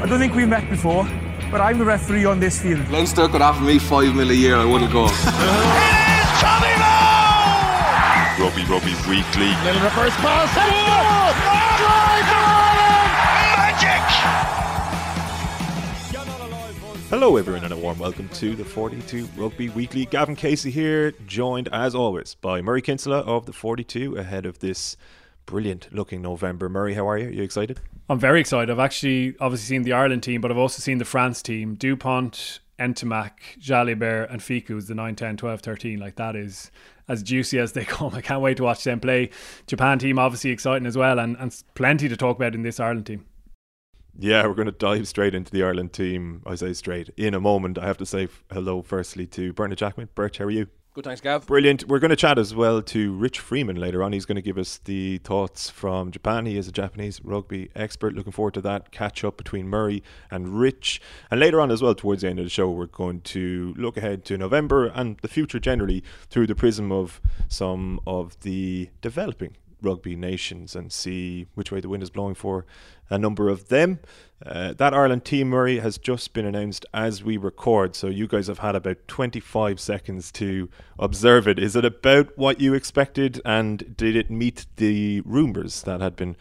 I don't think we've met before, but I'm the referee on this field. Leinster could offer me five mil a year, I wouldn't go. Tommy Moe! Rugby Rugby Weekly. Little reverse pass. Oh! Drive Magic! Hello, everyone, and a warm welcome to the 42 Rugby Weekly. Gavin Casey here, joined as always by Murray Kinsella of the 42 ahead of this brilliant looking November. Murray, how are you? Are you excited? I'm very excited. I've actually obviously seen the Ireland team, but I've also seen the France team. Dupont, Ntamack, Jalibert, and Fickou is the 9, 10, 12, 13. Like that is as juicy as they come. I can't wait to watch them play. Japan team obviously exciting as well, and, and plenty to talk about in this Ireland team. Yeah, we're going to dive straight into the Ireland team. I say straight in a moment. I have to say hello firstly to Bernard Jackman. Birch, how are you? Good, thanks, Gav. Brilliant. We're going to chat as well to Rich Freeman later on. He's going to give us the thoughts from Japan. He is a Japanese rugby expert. Looking forward to that catch up between Murray and Rich. And later on as well, towards the end of the show, we're going to look ahead to November and the future generally through the prism of some of the developing rugby nations and see which way the wind is blowing for a number of them. Uh, that Ireland team, Murray, has just been announced as we record. So you guys have had about 25 seconds to observe it. Is it about what you expected? And did it meet the rumours that had been,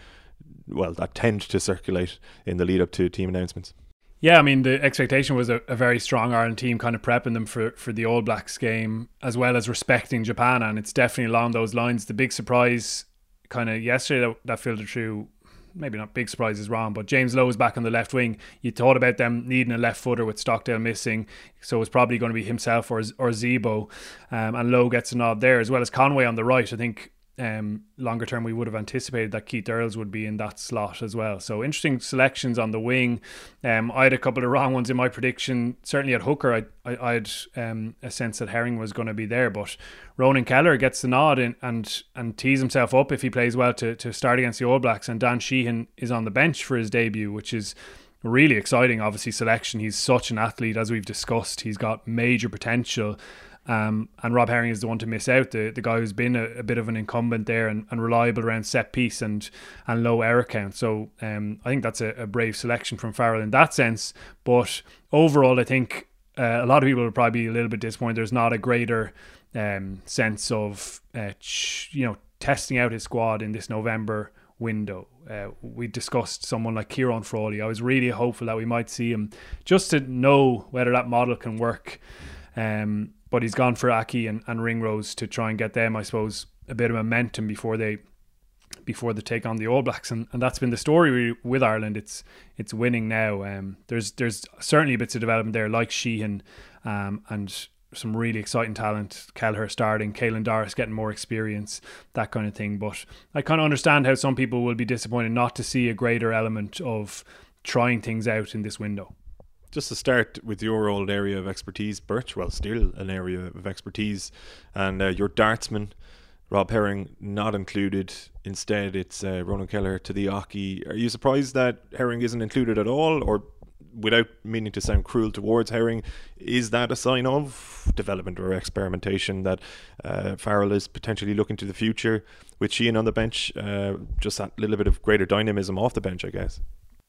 well, that tend to circulate in the lead up to team announcements? Yeah, I mean the expectation was a, a, very strong Ireland team, kind of prepping them for for the All Blacks game, as well as respecting Japan, and it's definitely along those lines. The big surprise, kind of yesterday that, that filtered through maybe not big surprises is wrong, but James Lowe is back on the left wing. You thought about them needing a left footer with Stockdale missing, so it's probably going to be himself or or Zebo, um, and Lowe gets a nod there as well as Conway on the right. I think um, longer term, we would have anticipated that Keith Earls would be in that slot as well. So interesting selections on the wing. Um, I had a couple of wrong ones in my prediction. Certainly at hooker, I, I, I had um, a sense that Herring was going to be there, but Ronan Kelleher gets the nod in, and and tees himself up if he plays well to to start against the All Blacks. And Dan Sheehan is on the bench for his debut, which is really exciting. Obviously, selection. He's such an athlete, as we've discussed. He's got major potential. Um, and Rob Herring is the one to miss out, the, the guy who's been a, a bit of an incumbent there and, and, reliable around set piece and, and low error count. So um, I think that's a, a, brave selection from Farrell in that sense. But overall, I think uh, a lot of people will probably be a little bit disappointed. There's not a greater um, sense of, uh, ch- you know, testing out his squad in this November window. Uh, we discussed someone like Ciarán Frawley. I was really hopeful that we might see him just to know whether that model can work. Um, but he's gone for Aki and, and Ringrose to try and get them, I suppose, a bit of momentum before they before they take on the All Blacks, and, and that's been the story with Ireland. It's it's winning now. Um, there's there's certainly bits of development there, like Sheehan, um, and some really exciting talent. Kelleher starting, Caelan Doris getting more experience, that kind of thing. But I kind of understand how some people will be disappointed not to see a greater element of trying things out in this window just to start with your old area of expertise, Birch, well, still an area of expertise, and uh, your dartsman, Rob Herring, not included. Instead, it's uh, Ronan Kelleher to the Aki. Are you surprised that Herring isn't included at all, or without meaning to sound cruel towards Herring, is that a sign of development or experimentation that uh, Farrell is potentially looking to the future with Sheehan on the bench? Uh, just that little bit of greater dynamism off the bench, I guess.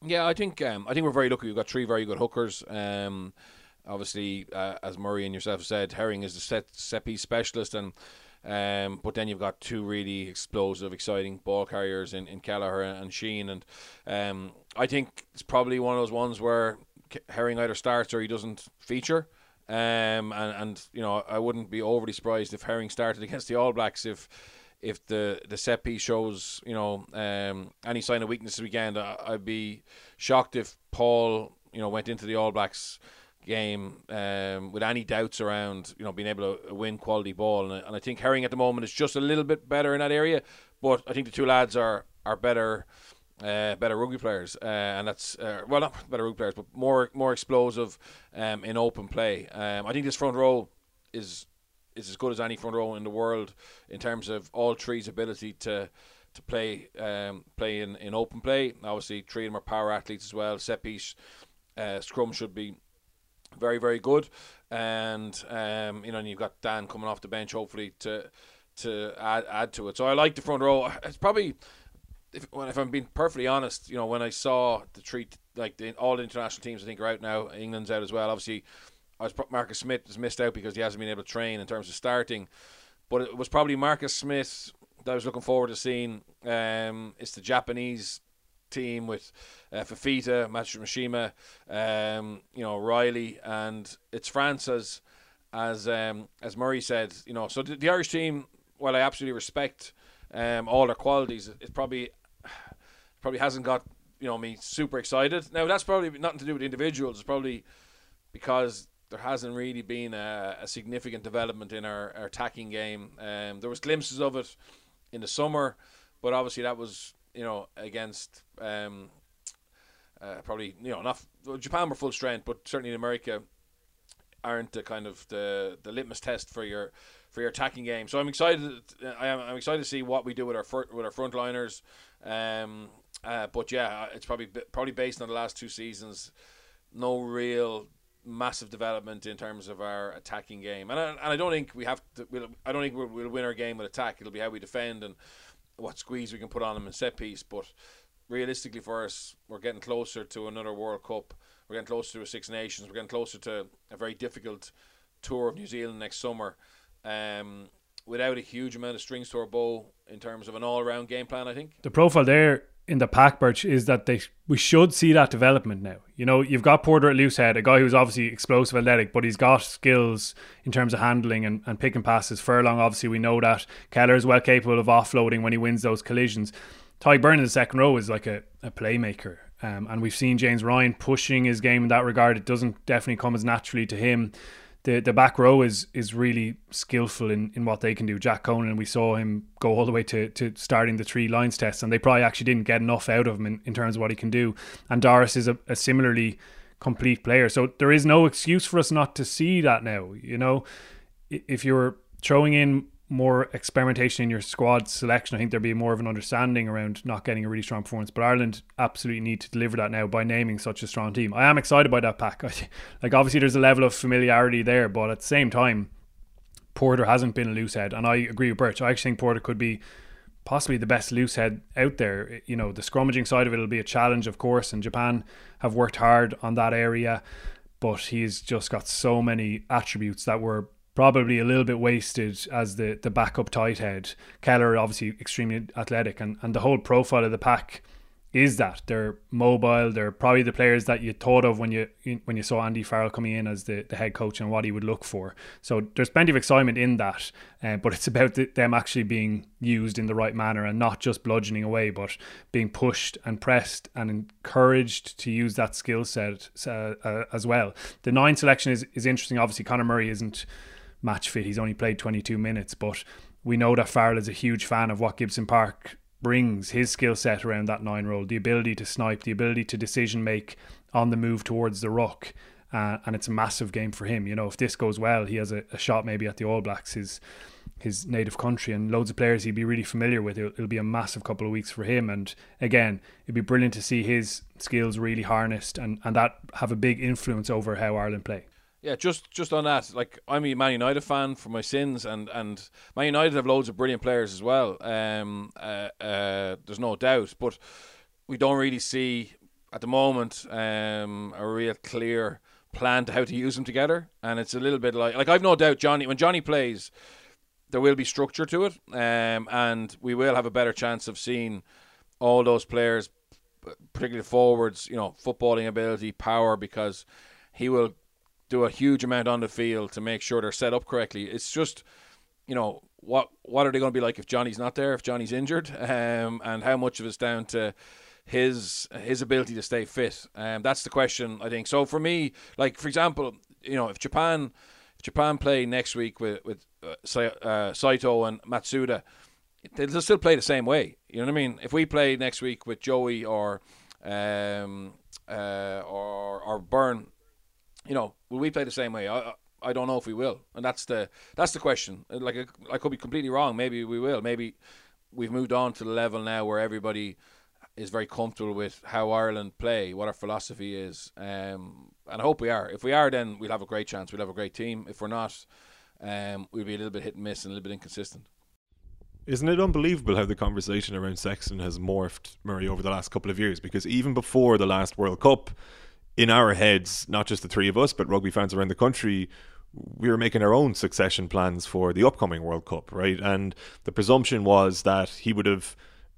Yeah, I think um, I think we're very lucky. We've got three very good hookers. Um, obviously, uh, as Murray and yourself said, Herring is the set set piece specialist, and um, but then you've got two really explosive, exciting ball carriers in, in Kelleher and Sheehan, and um, I think it's probably one of those ones where Herring either starts or he doesn't feature. Um, and, and you know, I wouldn't be overly surprised if Herring started against the All Blacks if if the the set piece shows you know um, any sign of weakness this weekend, I, would be shocked if Paul you know went into the All Blacks game um, with any doubts around you know being able to win quality ball, and, and I think Herring at the moment is just a little bit better in that area, but I think the two lads are are better. Uh, better rugby players, uh, and that's uh, well not better rugby players, but more more explosive um, in open play. Um, I think this front row is is as good as any front row in the world in terms of all three's ability to to play um, play in, in open play. Obviously, three of them are power athletes as well. Set piece, uh, scrum should be very very good, and um, you know, and you've got Dan coming off the bench hopefully to to add add to it. So I like the front row. It's probably if, if I'm being perfectly honest, you know, when I saw the three, like the, all the international teams, I think are out now. England's out as well. Obviously, Marcus Smith has missed out because he hasn't been able to train in terms of starting. But it was probably Marcus Smith that I was looking forward to seeing. Um, it's the Japanese team with uh, Fifita, Matsushima, um, you know Riley, and it's France as as um, as Murray said. You know, so the, the Irish team, while I absolutely respect um, all their qualities, it probably probably hasn't got you know me super excited. Now that's probably nothing to do with individuals. It's probably because there hasn't really been a, a significant development in our, our attacking game. Um, there was glimpses of it in the summer, but obviously that was you know against um, uh, probably you know not Japan were full strength, but certainly in America aren't the kind of the the litmus test for your for your attacking game. So I'm excited. I am I'm excited to see what we do with our with our frontliners. Um, uh, but yeah, it's probably probably based on the last two seasons. No real massive development in terms of our attacking game, and I, and I don't think we have to. We'll, I don't think we'll, we'll win our game with attack. It'll be how we defend and what squeeze we can put on them in set piece. But realistically, for us, we're getting closer to another World Cup. We're getting closer to a Six Nations. We're getting closer to a very difficult tour of New Zealand next summer. Um, without a huge amount of strings to our bow in terms of an all-around game plan, I think the profile there in the pack, Birch, is that they we should see that development now. You know, you've got Porter at loose head, a guy who's obviously explosive, athletic, but he's got skills in terms of handling and, and picking passes. Furlong, obviously, we know that. Kelleher is well capable of offloading when he wins those collisions. Tadhg Beirne in the second row is like a, a playmaker. Um, and we've seen James Ryan pushing his game in that regard. It doesn't definitely come as naturally to him the the back row is is really skillful in, in what they can do. Jack Conan, we saw him go all the way to, to starting the three Lions test, and they probably actually didn't get enough out of him in, in terms of what he can do. And Doris is a, a similarly complete player. So there is no excuse for us not to see that now. You know, if you're throwing in more experimentation in your squad selection, I think there'd be more of an understanding around not getting a really strong performance. But Ireland absolutely need to deliver that now by naming such a strong team. I am excited by that pack. like obviously there's a level of familiarity there, but at the same time, Porter hasn't been a loose head, and I agree with Birch. I actually think Porter could be possibly the best loose head out there. You know, the scrummaging side of it will be a challenge, of course, and Japan have worked hard on that area, but he's just got so many attributes that were probably a little bit wasted as the the backup tight head. Kelleher obviously extremely athletic, and and the whole profile of the pack is that they're mobile. They're probably the players that you thought of when you when you saw Andy Farrell coming in as the, the head coach and what he would look for. So there's plenty of excitement in that, uh, but it's about the, them actually being used in the right manner and not just bludgeoning away, but being pushed and pressed and encouraged to use that skill set uh, uh, as well. The nine selection is is interesting. Obviously, Conor Murray isn't match fit. He's only played 22 minutes, but we know that Farrell is a huge fan of what Gibson Park brings his skill set around that nine role, the ability to snipe, the ability to decision make on the move towards the ruck. Uh, and it's a massive game for him. You know, if this goes well, he has a, a, shot maybe at the All Blacks, his his native country, and loads of players he'd be really familiar with. It'll, it'll be a massive couple of weeks for him. And again, it'd be brilliant to see his skills really harnessed and, and that have a big influence over how Ireland play. Yeah, just just on that, like I'm a Man United fan for my sins, and and Man United have loads of brilliant players as well. Um, uh, uh, there's no doubt, but we don't really see at the moment um, a real clear plan to how to use them together, and it's a little bit like like I've no doubt Johnny when Johnny plays, there will be structure to it, um, and we will have a better chance of seeing all those players, particularly forwards, you know, footballing ability, power, because he will do a huge amount on the field to make sure they're set up correctly. It's just, you know, what what are they going to be like if Johnny's not there, if Johnny's injured, um, and how much of it's down to his his ability to stay fit. Um, that's the question I think. So for me, like for example, you know, if Japan if Japan play next week with with uh, uh, Saito and Matsuda, they'll still play the same way. You know what I mean? If we play next week with Joey or um, uh, or or Byrne you know, will we play the same way? I, I don't know if we will, and that's the that's the question. Like I could be completely wrong. Maybe we will. Maybe we've moved on to the level now where everybody is very comfortable with how Ireland play, what our philosophy is, um, and I hope we are. If we are, then we'll have a great chance. We'll have a great team. If we're not, um, we'll be a little bit hit and miss and a little bit inconsistent. Isn't it unbelievable how the conversation around Sexton has morphed, Murray, over the last couple of years? Because even before the last World Cup, in our heads, not just the three of us, but rugby fans around the country, we were making our own succession plans for the upcoming World Cup, right? And the presumption was that he would have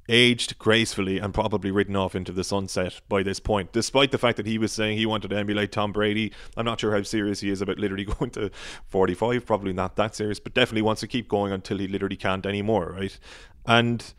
aged gracefully and probably ridden off into the sunset by this point, despite the fact that he was saying he wanted to emulate Tom Brady. I'm not sure how serious he is about literally going to 45, probably not that serious, but definitely wants to keep going until he literally can't anymore, right? And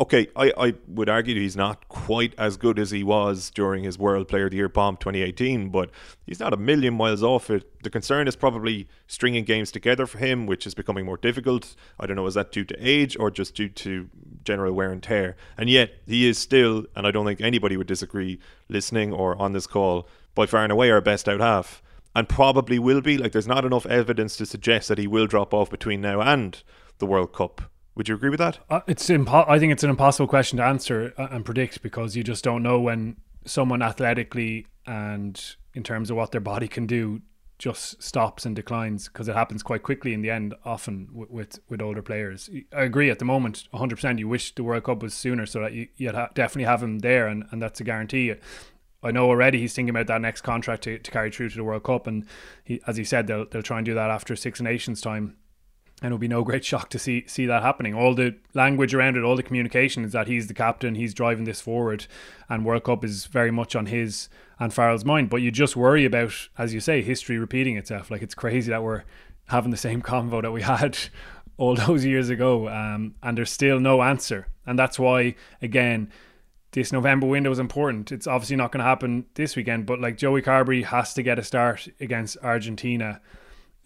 okay, I, I would argue he's not quite as good as he was during his World Player of the Year bomb 2018, but he's not a million miles off it. The concern is probably stringing games together for him, which is becoming more difficult. I don't know, is that due to age or just due to general wear and tear? And yet, he is still, and I don't think anybody would disagree, listening or on this call, by far and away our best out half. And probably will be. Like, there's not enough evidence to suggest that he will drop off between now and the World Cup would you agree with that? Uh, it's impo- I think it's an impossible question to answer uh, and predict because you just don't know when someone athletically and in terms of what their body can do just stops and declines because it happens quite quickly in the end often with, with, with older players. I agree at the moment 100% you wish the world cup was sooner so that you, would ha- definitely have him there and, and that's a guarantee. I know already he's thinking about that next contract to, to carry through to the World Cup, and he, as he said, they'll they'll try and do that after Six Nations time and it'll be no great shock to see see that happening. All the language around it, all the communication is that he's the captain, he's driving this forward, and World Cup is very much on his and Farrell's mind. But you just worry about, as you say, history repeating itself. Like it's crazy that we're having the same convo that we had all those years ago, um, and there's still no answer. And that's why, again, this November window is important. It's obviously not going to happen this weekend, but like Joey Carbery has to get a start against Argentina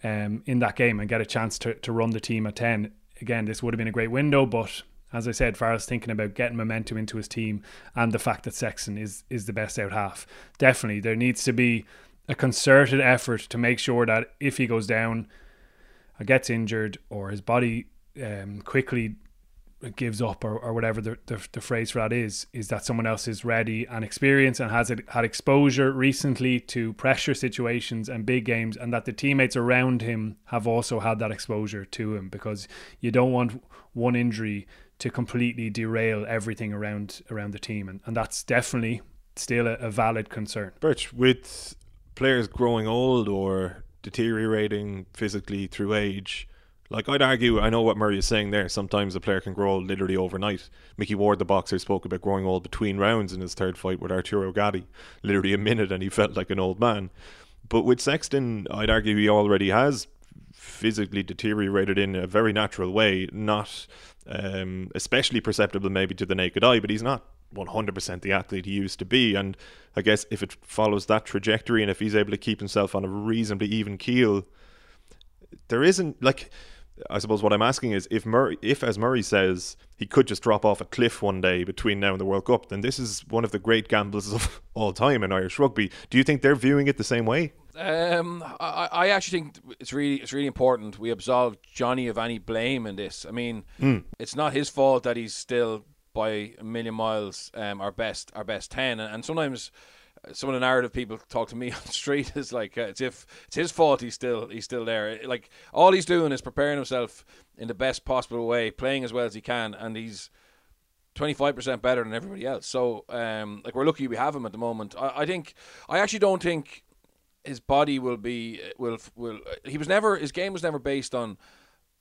um, in that game and get a chance to, to run the team at 10. Again, this would have been a great window, but as I said, Farrell's thinking about getting momentum into his team and the fact that Sexton is, is the best out half. Definitely, there needs to be a concerted effort to make sure that if he goes down or gets injured or his body um, quickly gives up or, or whatever the, the, the, phrase for that is is that someone else is ready and experienced and has had exposure recently to pressure situations and big games and that the teammates around him have also had that exposure to him because you don't want one injury to completely derail everything around around the team and, and that's definitely still a, a valid concern. Birch with players growing old or deteriorating physically through age like I'd argue, I know what Murray is saying there. Sometimes a player can grow old literally overnight. Micky Ward, the boxer, spoke about growing old between rounds in his third fight with Arturo Gatti, literally a minute, and he felt like an old man. But with Sexton, I'd argue he already has physically deteriorated in a very natural way, not um, especially perceptible maybe to the naked eye, but he's not 100% the athlete he used to be. And I guess if it follows that trajectory and if he's able to keep himself on a reasonably even keel, there isn't like I suppose what I'm asking is if Murray, if as Murray says he could just drop off a cliff one day between now and the World Cup, then this is one of the great gambles of all time in Irish rugby. Do you think they're viewing it the same way? Um, I, I actually think it's really it's really important we absolve Johnny of any blame in this. I mean, mm. it's not his fault that he's still by a million miles um, our best our best ten, and, and sometimes some of the narrative people talk to me on the street is like uh, it's if it's his fault he's still he's still there. Like all he's doing is preparing himself in the best possible way, playing as well as he can, and he's twenty five percent better than everybody else. So um, like we're lucky we have him at the moment. I, I think I actually don't think his body will be will will he was never his game was never based on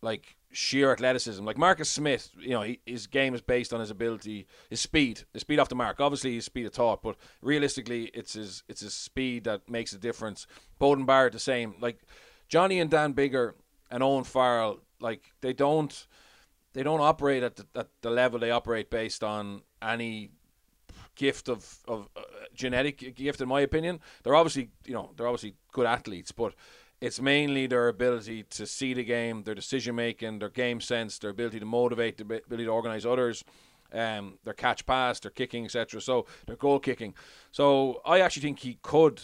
like sheer athleticism. Like Marcus Smith, you know, he, his game is based on his ability, his speed, his speed off the mark. Obviously, his speed of thought, but realistically, it's his it's his speed that makes a difference. Beauden Barrett the same. Like Johnny and Dan Biggar and Owen Farrell, like they don't they don't operate at the, at the level they operate based on any gift of of uh, genetic gift in my opinion they're obviously you know they're obviously good athletes but it's mainly their ability to see the game, their decision making, their game sense, their ability to motivate, their ability to organise others, um, their catch pass, their kicking, etc. So their goal kicking. So I actually think he could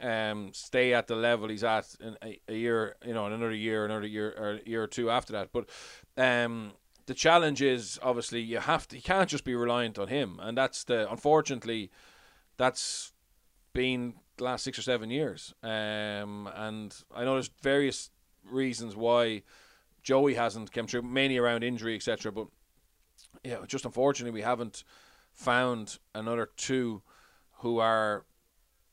um, stay at the level he's at in a, a, year, you know, in another year, another year, or a year or two after that. But um, the challenge is obviously you have to, you can't just be reliant on him, and that's the unfortunately, that's been last six or seven years. Um, and I know there's various reasons why Joey hasn't come through, mainly around injury, etc. But yeah, just unfortunately, we haven't found another two who are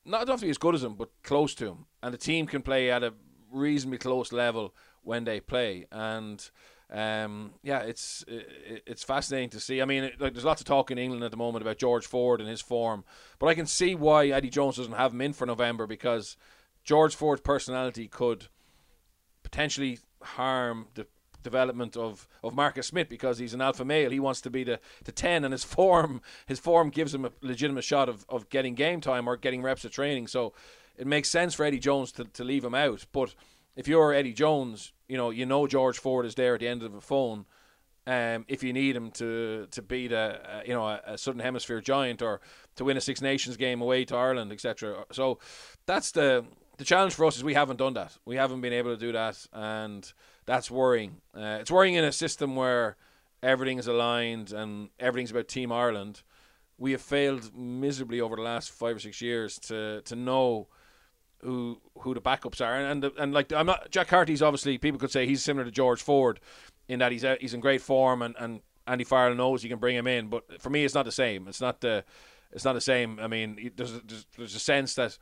not don't have to be as good as him, but close to him, and the team can play at a reasonably close level when they play. And um, yeah, it's it, it's fascinating to see. I mean, like there's lots of talk in England at the moment about George Ford and his form, but I can see why Eddie Jones doesn't have him in for November because George Ford's personality could potentially harm the development of, of Marcus Smith because he's an alpha male. He wants to be the, the ten, and his form his form gives him a legitimate shot of, of getting game time or getting reps of training. So it makes sense for Eddie Jones to, to leave him out. But if you're Eddie Jones, you know you know George Ford is there at the end of the phone. Um, if you need him to to beat a, a you know a, a, Southern Hemisphere giant or to win a Six Nations game away to Ireland, etc. So that's the the challenge for us is we haven't done that. We haven't been able to do that, and that's worrying. Uh, it's worrying in a system where everything is aligned and everything's about Team Ireland. We have failed miserably over the last five or six years to to know who who the backups are, and and, and like I'm not Jack Carty's obviously people could say he's similar to George Ford in that he's out, he's in great form and and Andy Farrell knows he can bring him in, but for me it's not the same. It's not the it's not the same. I mean, there's there's, there's a sense that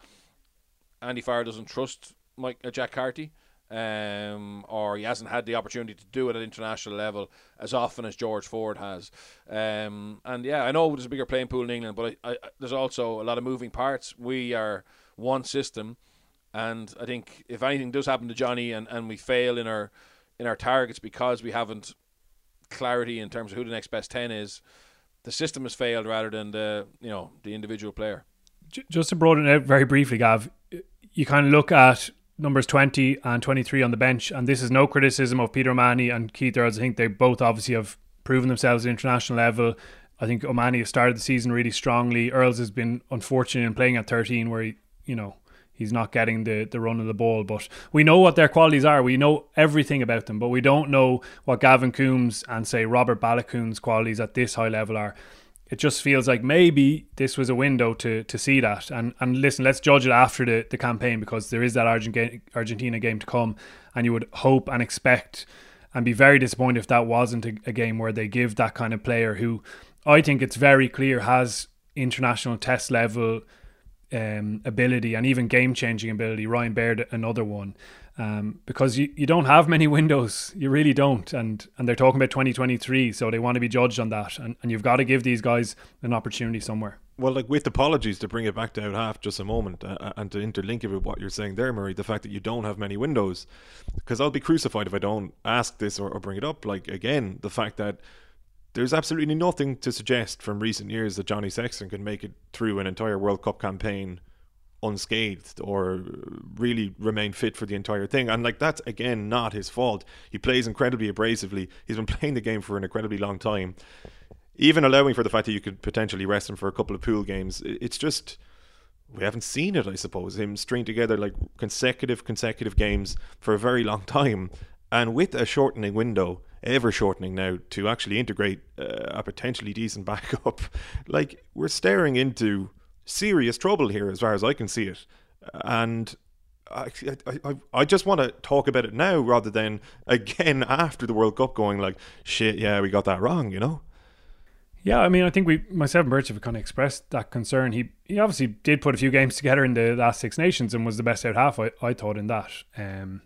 Andy Farrell doesn't trust Mike uh, Jack Carty. Um, or he hasn't had the opportunity to do it at international level as often as George Ford has. Um, and yeah, I know there's a bigger playing pool in England, but I, I, there's also a lot of moving parts. We are one system, and I think if anything does happen to Johnny and, and we fail in our in our targets because we haven't clarity in terms of who the next best ten is, the system has failed rather than the you know the individual player. Just to broaden it out very briefly, Gav, you kind of look at numbers 20 and 23 on the bench, and this is no criticism of Peter O'Mahony and Keith Earls. I think they both obviously have proven themselves at international level. I think O'Mahony has started the season really strongly. Earls has been unfortunate in playing at 13, where he, you know, he's not getting the, the run of the ball. But we know what their qualities are. We know everything about them, but we don't know what Gavin Coombes and, say, Robert Baloucoune's qualities at this high level are it just feels like maybe this was a window to to see that. And and listen, let's judge it after the, the campaign because there is that Argentina game to come, and you would hope and expect and be very disappointed if that wasn't a, a game where they give that kind of player who I think it's very clear has international test level um, ability and even game changing ability. Ryan Baird, another one um, because you, you don't have many windows. You really don't. And and they're talking about 2023, so they want to be judged on that. And, and you've got to give these guys an opportunity somewhere. Well, like with apologies to bring it back to half just a moment uh, uh, and to interlink it with what you're saying there, Murray, the fact that you don't have many windows, because I'll be crucified if I don't ask this or, or bring it up. Like, again, the fact that there's absolutely nothing to suggest from recent years that Johnny Sexton can make it through an entire World Cup campaign unscathed or really remain fit for the entire thing. And like that's again not his fault. He plays incredibly abrasively. He's been playing the game for an incredibly long time. Even allowing for the fact that you could potentially rest him for a couple of pool games, it's just we haven't seen it. I suppose him string together like consecutive consecutive games for a very long time, and with a shortening window, ever shortening now to actually integrate uh, a potentially decent backup, like we're staring into serious trouble here, as far as I can see it. And I, I, I just want to talk about it now rather than again after the World Cup going like, shit, yeah, we got that wrong, you know? Yeah, I mean, I think we, myself and Birch have kind of expressed that concern. He he obviously did put a few games together in the last Six Nations and was the best out half, I, I thought, in that. Um,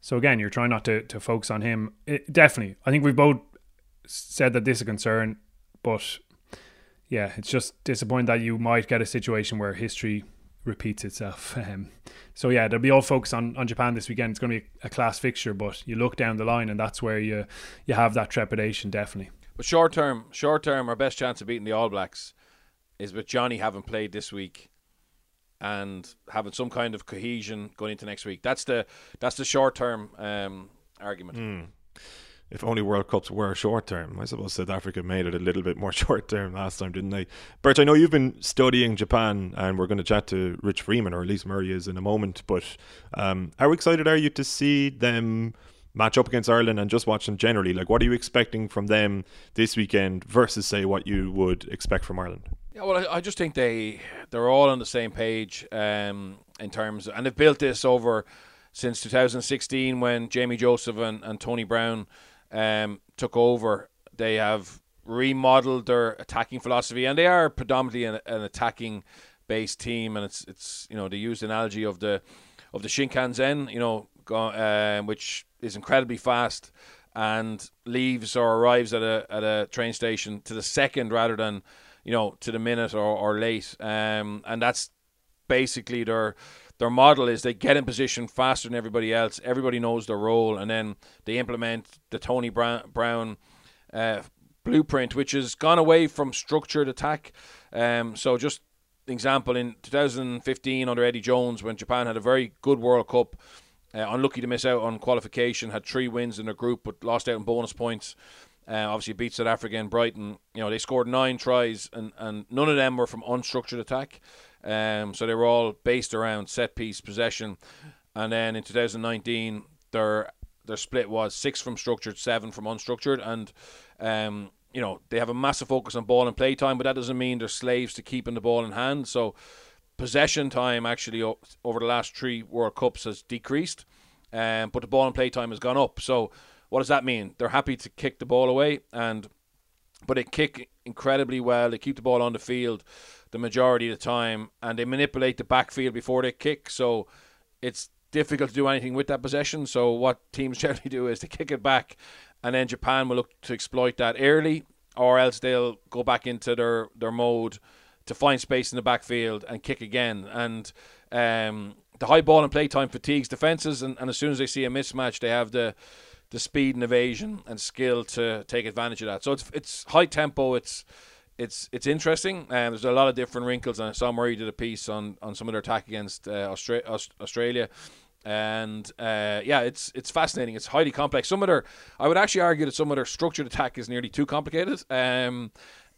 so again, you're trying not to, to focus on him. It, definitely. I think we've both said that this is a concern, but yeah, it's just disappointing that you might get a situation where history repeats itself. Um, so yeah, there'll be all focus on, on Japan this weekend. It's going to be a class fixture, but you look down the line and that's where you you have that trepidation definitely. But short term, short term, our best chance of beating the All Blacks is with Johnny having played this week and having some kind of cohesion going into next week. That's the that's the short term um, argument. Mm if only World Cups were short term. I suppose South Africa made it a little bit more short term last time, didn't they? Bert, I know you've been studying Japan, and we're going to chat to Rich Freeman, or at least Murray is in a moment. But um, how excited are you to see them match up against Ireland and just watch them generally? Like, what are you expecting from them this weekend versus, say, what you would expect from Ireland? Yeah, well, I, I just think they they're all on the same page um, in terms, of, and they've built this over since 2016 when Jamie Joseph and, and Tony Brown um, took over. They have remodeled their attacking philosophy, and they are predominantly an, an attacking based team. And it's it's you know they use the analogy of the of the Shinkansen, you know, uh, which is incredibly fast and leaves or arrives at a at a train station to the second rather than you know to the minute or, or late. Um, and that's basically their their model is they get in position faster than everybody else. Everybody knows their role, and then they implement the Tony Brown, uh, blueprint, which has gone away from structured attack. Um, so just example in 2015 under Eddie Jones, when Japan had a very good World Cup. Uh, unlucky to miss out on qualification, had three wins in their group, but lost out in bonus points. Uh, obviously beat South Africa and Brighton. You know they scored nine tries, and, and none of them were from unstructured attack. Um, so they were all based around set piece possession. And then in 2019, their their split was six from structured, seven from unstructured, and um, you know they have a massive focus on ball and play time, but that doesn't mean they're slaves to keeping the ball in hand. So possession time actually over the last three World Cups has decreased, um, but the ball and play time has gone up. So what does that mean? They're happy to kick the ball away, and but they kick incredibly well. They keep the ball on the field the majority of the time, and they manipulate the backfield before they kick. So it's difficult to do anything with that possession. So what teams generally do is they kick it back, and then Japan will look to exploit that early, or else they'll go back into their their mode to find space in the backfield and kick again. And um, the high ball and play time fatigues defenses, and, and as soon as they see a mismatch, they have the the speed and evasion and skill to take advantage of that. So it's it's high tempo. It's it's it's interesting. Um, there's a lot of different wrinkles, and I saw Murray did a piece on, on some of their attack against uh, Austra- Australia, and uh, yeah, it's it's fascinating. It's highly complex. Some of their, I would actually argue that some of their structured attack is nearly too complicated. Um,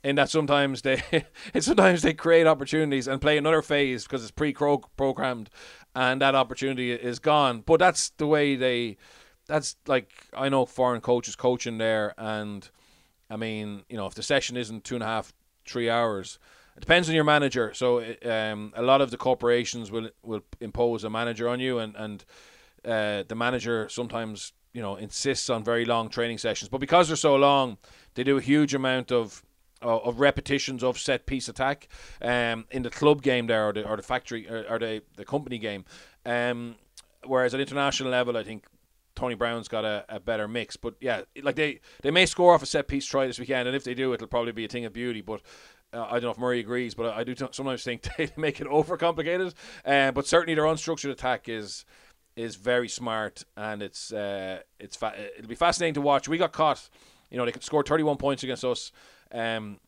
in that sometimes they sometimes they create opportunities and play another phase because it's pre-programmed, and that opportunity is gone. But that's the way they. That's like I know foreign coaches coaching there and I mean, you know, if the session isn't two and a half, three hours, it depends on your manager. So um, a lot of the corporations will will impose a manager on you, and and uh, the manager sometimes you know insists on very long training sessions. But because they're so long, they do a huge amount of of repetitions of set piece attack um, in the club game there or the, or the factory or, or the, the company game. Um, whereas at international level, I think Tony Brown's got a, a better mix. But yeah, like they they may score off a set piece try this weekend, and if they do, it'll probably be a thing of beauty. But uh, I don't know if Murray agrees, but I, I do t- sometimes think they make it overcomplicated. Uh, but certainly their unstructured attack is is very smart, and it's uh, it's fa- it'll be fascinating to watch. We got caught, you know, they scored 31 points against us um,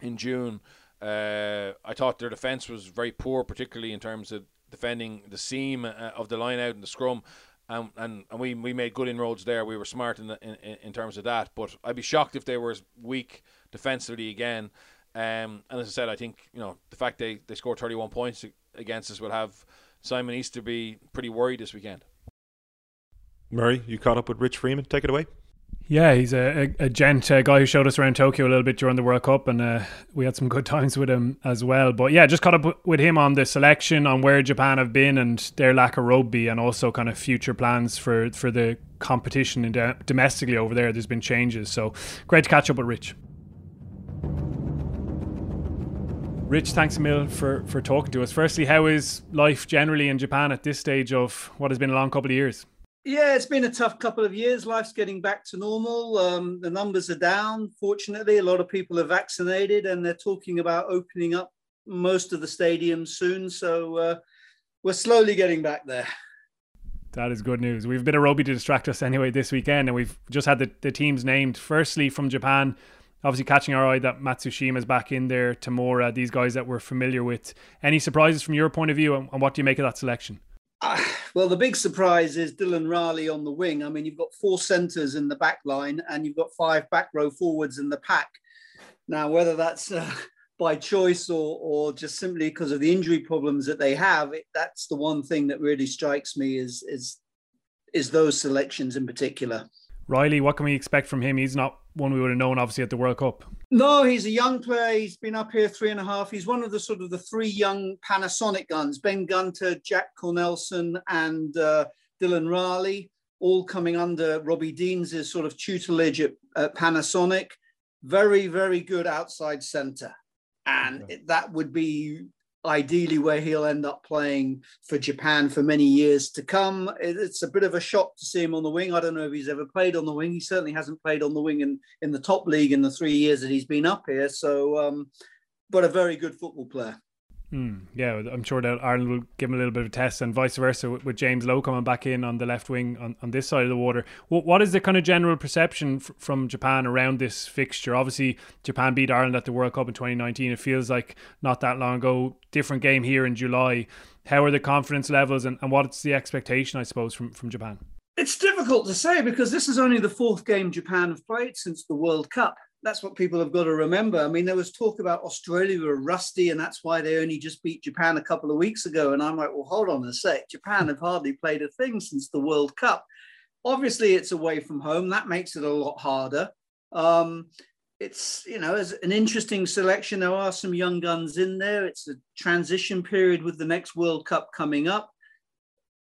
in June. Uh, I thought their defense was very poor, particularly in terms of defending the seam uh, of the line out and the scrum and, and, and we, we made good inroads there. We were smart in, the, in in terms of that. But I'd be shocked if they were as weak defensively again. Um, and as I said, I think you know the fact they, they scored 31 points against us will have Simon Easterby pretty worried this weekend. Murray, you caught up with Rich Freeman. Take it away. Yeah, he's a, a, a gent, a guy who showed us around Tokyo a little bit during the World Cup, and uh, we had some good times with him as well. But yeah, just caught up with him on the selection, on where Japan have been and their lack of rugby, and also kind of future plans for for the competition in domestically over there. There's been changes, so great to catch up with Rich. Rich, thanks a mil for, for talking to us. Firstly, how is life generally in Japan at this stage of what has been a long couple of years? Yeah, it's been a tough couple of years. Life's getting back to normal. Um, the numbers are down. Fortunately, a lot of people are vaccinated, and they're talking about opening up most of the stadiums soon. So uh, we're slowly getting back there. That is good news. We've been a bit rugby to distract us anyway this weekend, and we've just had the, the teams named. Firstly, from Japan, obviously catching our eye that Matsushima is back in there, Tamura, these guys that we're familiar with. Any surprises from your point of view, and what do you make of that selection? Uh, well, the big surprise is Dylan Riley on the wing. I mean, you've got four centres in the back line and you've got five back row forwards in the pack. Now, whether that's uh, by choice or, or just simply because of the injury problems that they have, it, that's the one thing that really strikes me is, is, is those selections in particular. Riley, what can we expect from him? He's not one we would have known, obviously, at the World Cup. No, he's a young player. He's been up here three and a half. He's one of the sort of the three young Panasonic guns: Ben Gunter, Jack Cornelsen, and uh, Dylan Riley, all coming under Robbie Deans' sort of tutelage at, at Panasonic. Very, very good outside centre. And okay. that would be ideally where he'll end up playing for Japan for many years to come. It's a bit of a shock to see him on the wing. I don't know if he's ever played on the wing. He certainly hasn't played on the wing in, in the top league in the three years that he's been up here. So, um, but a very good football player. Mm, yeah, I'm sure that Ireland will give him a little bit of a test, and vice versa with, with James Lowe coming back in on the left wing on, on this side of the water. What, what is the kind of general perception f- from Japan around this fixture? Obviously, Japan beat Ireland at the World Cup in 2019. It feels like not that long ago. Different game here in July. How are the confidence levels, and, and what's the expectation, I suppose, from, from Japan? It's difficult to say because this is only the fourth game Japan have played since the World Cup that's what people have got to remember. I mean, there was talk about Australia were rusty, and that's why they only just beat Japan a couple of weeks ago. And I'm like, well, hold on a sec. Japan have hardly played a thing since the World Cup. Obviously, it's away from home. That makes it a lot harder. Um, it's you know, an interesting selection. There are some young guns in there. It's a transition period with the next World Cup coming up.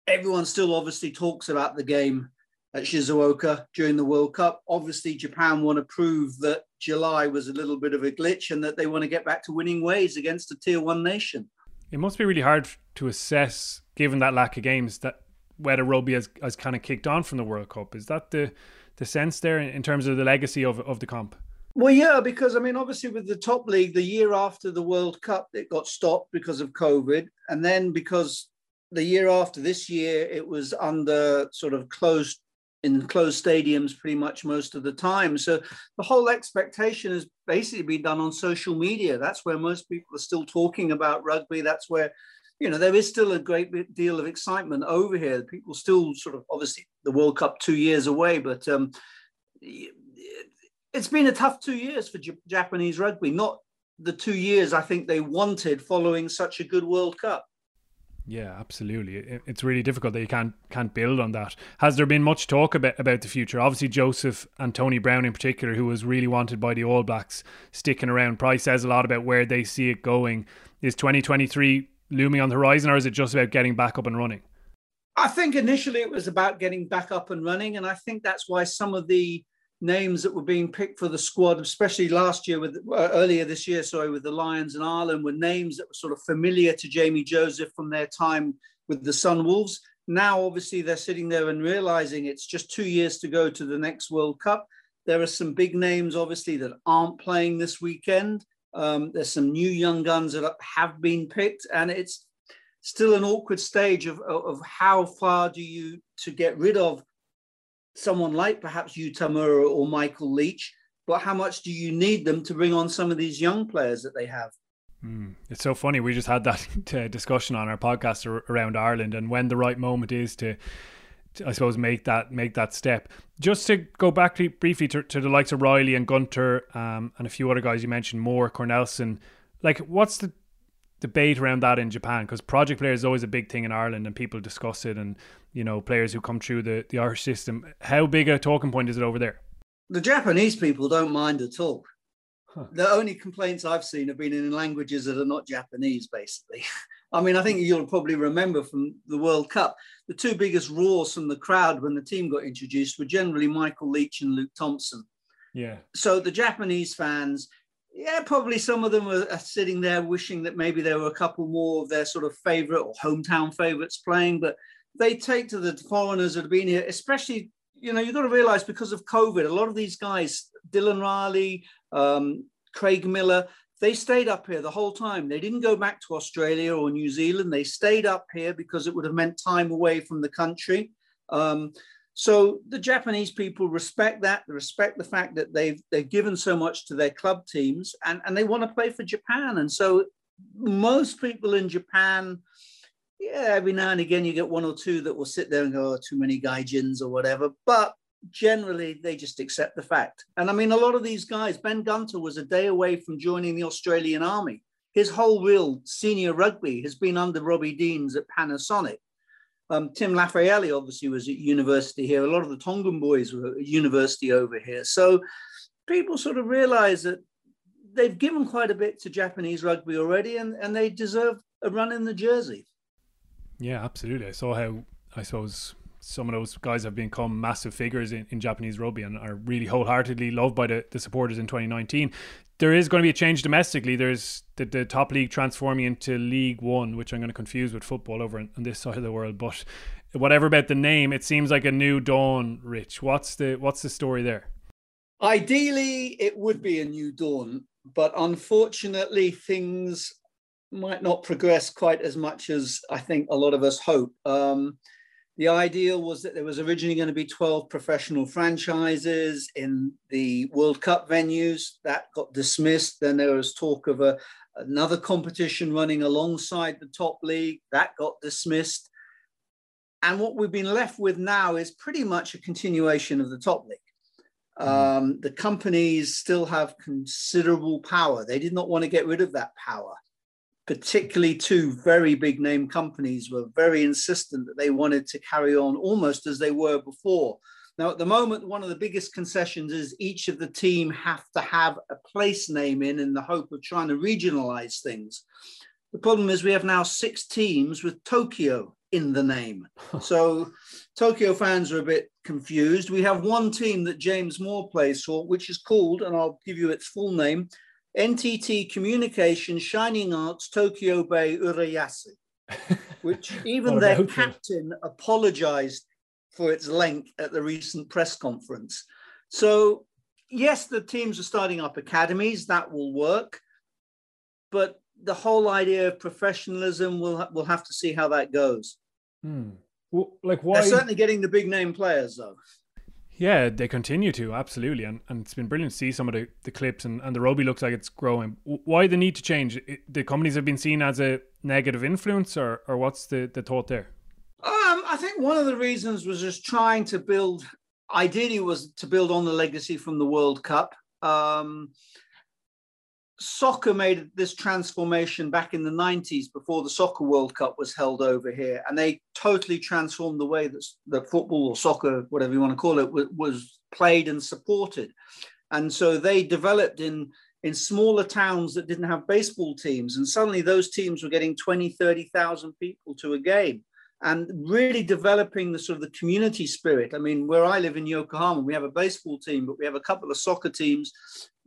Everyone still obviously talks about the game at Shizuoka during the World Cup. Obviously, Japan want to prove that July was a little bit of a glitch and that they want to get back to winning ways against a tier one nation. It must be really hard to assess, given that lack of games, that whether rugby has, has kind of kicked on from the World Cup. Is that the the sense there in terms of the legacy of, of the comp? Well, yeah, because I mean, obviously, with the top league, the year after the World Cup, it got stopped because of COVID. And then because the year after this year, it was under sort of closed in closed stadiums pretty much most of the time. So the whole expectation has basically been done on social media. That's where most people are still talking about rugby. That's where, you know, there is still a great deal of excitement over here. People still sort of, obviously, the World Cup two years away, but um, it's been a tough two years for J- Japanese rugby. Not the two years I think they wanted following such a good World Cup. Yeah, absolutely. It's really difficult that you can't can't build on that. Has there been much talk about about the future? Obviously, Joseph and Tony Brown in particular, who was really wanted by the All Blacks, sticking around. Price says a lot about where they see it going. Is 2023 looming on the horizon, or is it just about getting back up and running? I think initially it was about getting back up and running, and I think that's why some of the names that were being picked for the squad, especially last year with uh, earlier this year, sorry, with the Lions and Ireland, were names that were sort of familiar to Jamie Joseph from their time with the Sunwolves. Now, obviously, they're sitting there and realizing it's just two years to go to the next World Cup. There are some big names, obviously, that aren't playing this weekend. Um, there's some new young guns that have been picked, and it's still an awkward stage of, of how far do you to get rid of someone like perhaps Yu Tamura or Michael Leitch, but how much do you need them to bring on some of these young players that they have? Mm. It's so funny. We just had that discussion on our podcast around Ireland and when the right moment is to, to, I suppose, make that make that step. Just to go back to, briefly to, to, the likes of Riley and Gunter um, and a few other guys you mentioned, Moore, Cornelsen. Like, what's the debate around that in Japan because project players is always a big thing in Ireland and people discuss it and you know players who come through the, the Irish system. How big a talking point is it over there? The Japanese people don't mind at all. Huh. The only complaints I've seen have been in languages that are not Japanese, basically. I mean, I think hmm. you'll probably remember from the World Cup, the two biggest roars from the crowd when the team got introduced were generally Michael Leitch and Luke Thompson. Yeah. So the Japanese fans, yeah, probably some of them are, sitting there wishing that maybe there were a couple more of their sort of favorite or hometown favorites playing, but they take to the foreigners that have been here, especially, you know, you've got to realize because of COVID, a lot of these guys, Dylan Riley, um, Craig Millar, they stayed up here the whole time. They didn't go back to Australia or New Zealand. They stayed up here because it would have meant time away from the country. Um, so the Japanese people respect that. They respect the fact that they've they've given so much to their club teams, and and they want to play for Japan. And so most people in Japan, yeah, every now and again you get one or two that will sit there and go, oh, too many gaijins or whatever. But generally they just accept the fact. And I mean, a lot of these guys, Ben Gunter was a day away from joining the Australian Army. His whole real senior rugby has been under Robbie Deans at Panasonic. Um, Tim Lafaele obviously was at university here. A lot of the Tongan boys were at university over here. So people sort of realize that they've given quite a bit to Japanese rugby already and, and they deserve a run in the jersey. Yeah, absolutely. I saw how, I suppose, some of those guys have become massive figures in, in Japanese rugby and are really wholeheartedly loved by the, the supporters in 2019. There is going to be a change domestically. There's the, the top league transforming into League One, which I'm going to confuse with football over on, on this side of the world. But whatever about the name, it seems like a new dawn. Rich, what's the what's the story there? Ideally, it would be a new dawn, but unfortunately, things might not progress quite as much as I think a lot of us hope. Um, the idea was that there was originally going to be 12 professional franchises in the World Cup venues. That got dismissed. Then there was talk of a, another competition running alongside the top league. That got dismissed. And what we've been left with now is pretty much a continuation of the top league. Mm. Um, the companies still have considerable power. They did not want to get rid of that power. Particularly, two very big name companies were very insistent that they wanted to carry on almost as they were before. Now, at the moment, one of the biggest concessions is each of the team have to have a place name in in the hope of trying to regionalize things. The problem is we have now six teams with Tokyo in the name. so Tokyo fans are a bit confused. We have one team that James Moore plays for, which is called, and I'll give you its full name, NTT Communication Shining Arcs Tokyo Bay Urayasu, which even their captain apologized for its length at the recent press conference. So, yes, the teams are starting up academies, that will work. But the whole idea of professionalism, we'll, we'll have to see how that goes. Hmm. Well, like why? They're certainly getting the big name players though. Yeah, they continue to absolutely, and, and it's been brilliant to see some of the, the clips and, and the rugby looks like it's growing. Why the need to change? It, the companies have been seen as a negative influence, or or what's the the thought there? Um, I think one of the reasons was just trying to build. Ideally, was to build on the legacy from the World Cup. Um, soccer made this transformation back in the 90s before the soccer world cup was held over here and they totally transformed the way that, that football or soccer whatever you want to call it was played and supported and so they developed in in smaller towns that didn't have baseball teams and suddenly those teams were getting 20 30,000 people to a game and really developing the sort of the community spirit. I mean, where I live in Yokohama, we have a baseball team, but we have a couple of soccer teams.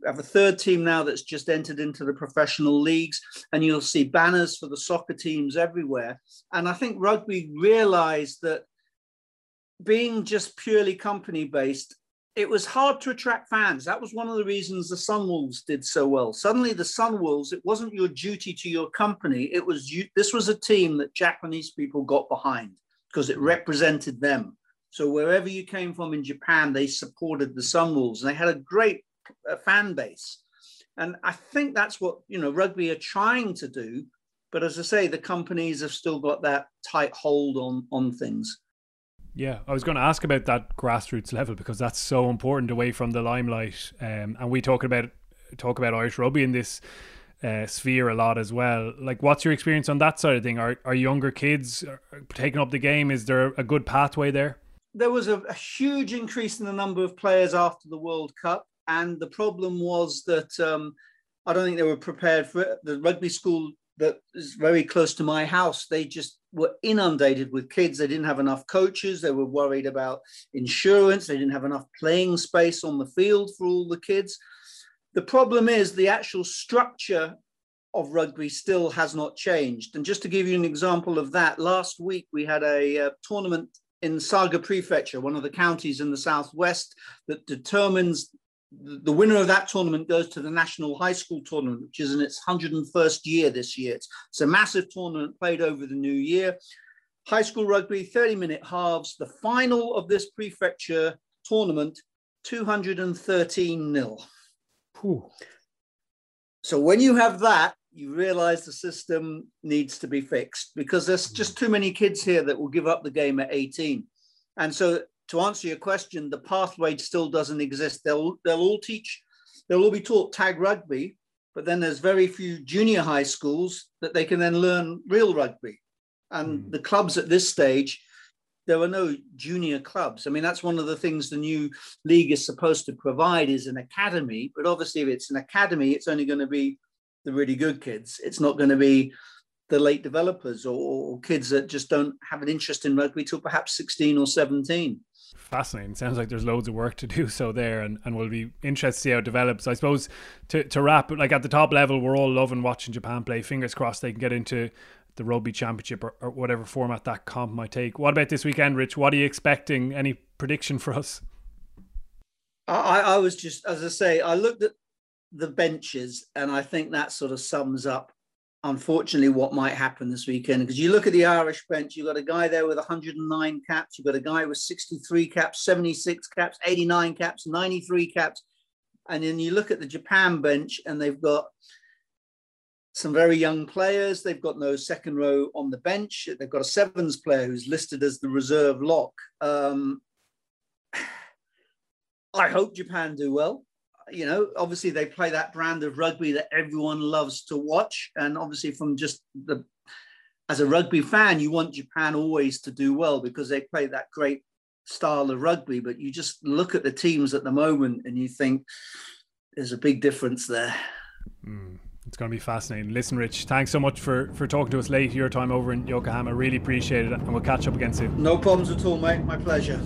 Have a third team now that's just entered into the professional leagues, and you'll see banners for the soccer teams everywhere. And I think rugby realized that being just purely company based it was hard to attract fans. That was one of the reasons the Sunwolves did so well. Suddenly, the Sunwolves, it wasn't your duty to your company. It was you. This was a team that Japanese people got behind because it represented them. So wherever you came from in Japan, they supported the Sunwolves, and they had a great fan base. And I think that's what you know rugby are trying to do. But as I say, the companies have still got that tight hold on on things. Yeah, I was going to ask about that grassroots level because that's so important away from the limelight. Um, and we talk about talk about Irish rugby in this uh, sphere a lot as well. Like, what's your experience on that side of thing? Are are younger kids uh, taking up the game? Is there a good pathway there? There was a, a huge increase in the number of players after the World Cup, and the problem was that um, I don't think they were prepared for it. The rugby school that is very close to my house, they just were inundated with kids. They didn't have enough coaches. They were worried about insurance. They didn't have enough playing space on the field for all the kids. The problem is the actual structure of rugby still has not changed. And just to give you an example of that, last week we had a uh, tournament in Saga Prefecture, one of the counties in the southwest, that determines the winner of that tournament goes to the National High School Tournament, which is in its 101st year this year. It's, it's a massive tournament played over the new year. High school rugby, 30 minute halves. The final of this prefecture tournament, 213 nil. So when you have that, you realize the system needs to be fixed because there's just too many kids here that will give up the game at 18. And so to answer your question, the pathway still doesn't exist. They'll they'll all teach, they'll all be taught tag rugby, but then there's very few junior high schools that they can then learn real rugby. And mm. the clubs at this stage, there are no junior clubs. I mean, that's one of the things the new league is supposed to provide is an academy. But obviously, if it's an academy, it's only going to be the really good kids. It's not going to be the late developers or, or kids that just don't have an interest in rugby till perhaps 16 or 17 fascinating. Sounds like there's loads of work to do so there, and, and we'll be interested to see how it develops. I suppose to, to wrap, like at the top level, we're all loving watching Japan play. Fingers crossed they can get into the rugby championship or, or whatever format that comp might take. What about this weekend, Rich? What are you expecting? Any prediction for us? I, I was just, as I say, I looked at the benches, and I think that sort of sums up unfortunately what might happen this weekend because you look at the Irish bench, you've got a guy there with 109 caps, you've got a guy with 63 caps, 76 caps, 89 caps, 93 caps. And then you look at the Japan bench and they've got some very young players. They've got no second row on the bench. They've got a sevens player who's listed as the reserve lock. Um, I hope Japan do well you know, obviously they play that brand of rugby that everyone loves to watch. And obviously, from just the as a rugby fan, you want Japan always to do well because they play that great style of rugby. But you just look at the teams at the moment and you think there's a big difference there. Mm, it's going to be fascinating. Listen, Rich, thanks so much for for talking to us late your time over in Yokohama. Really appreciate it, and we'll catch up again soon. No problems at all, mate. My pleasure.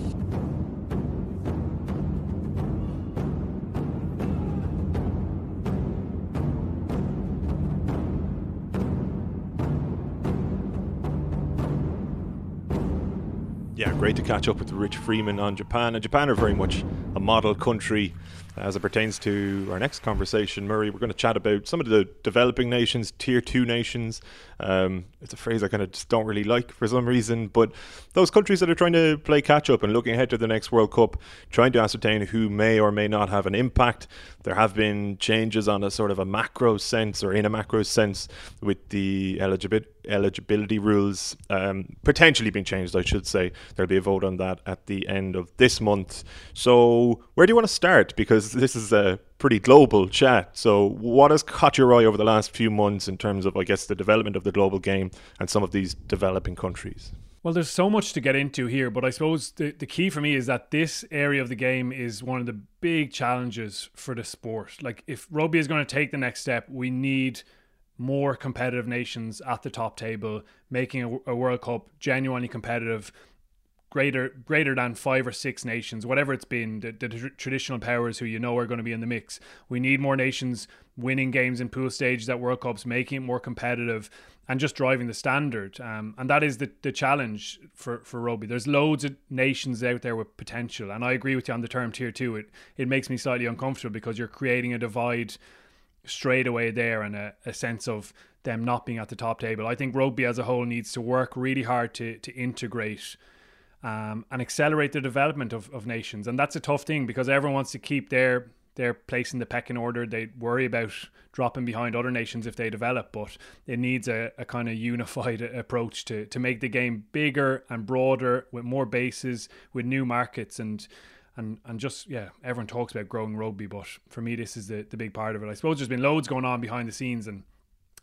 Great to catch up with Rich Freeman on Japan. And Japan are very much a model country as it pertains to our next conversation. Murray, we're going to chat about some of the developing nations, tier two nations. Um, it's a phrase I kind of just don't really like for some reason, but those countries that are trying to play catch up and looking ahead to the next World Cup, trying to ascertain who may or may not have an impact. There have been changes on a sort of a macro sense or in a macro sense with the eligibility eligibility rules um, potentially being changed, I should say. There'll be a vote on that at the end of this month. So, where do you want to start? Because this is a pretty global chat. So, what has caught your eye over the last few months in terms of, I guess, the development of the global game and some of these developing countries? Well, there's so much to get into here, but I suppose the, the key for me is that this area of the game is one of the big challenges for the sport. Like, if rugby is going to take the next step, we need more competitive nations at the top table, making a, a, World Cup genuinely competitive, greater greater than five or six nations, whatever it's been, the, the tr- traditional powers who you know are going to be in the mix. We need more nations winning games in pool stages at World Cups, making it more competitive, and just driving the standard. Um, and that is the, the challenge for, for rugby. There's loads of nations out there with potential, and I agree with you on the term tier two. It it makes me slightly uncomfortable because you're creating a divide straight away there and a, a sense of them not being at the top table. I think rugby as a whole needs to work really hard to to integrate um, and accelerate the development of, of nations. And that's a tough thing because everyone wants to keep their their place in the pecking order. They worry about dropping behind other nations if they develop, but it needs a, a kind of unified approach to to make the game bigger and broader with more bases, with new markets and and and just yeah, everyone talks about growing rugby, but for me, this is the the big part of it. I suppose there's been loads going on behind the scenes, and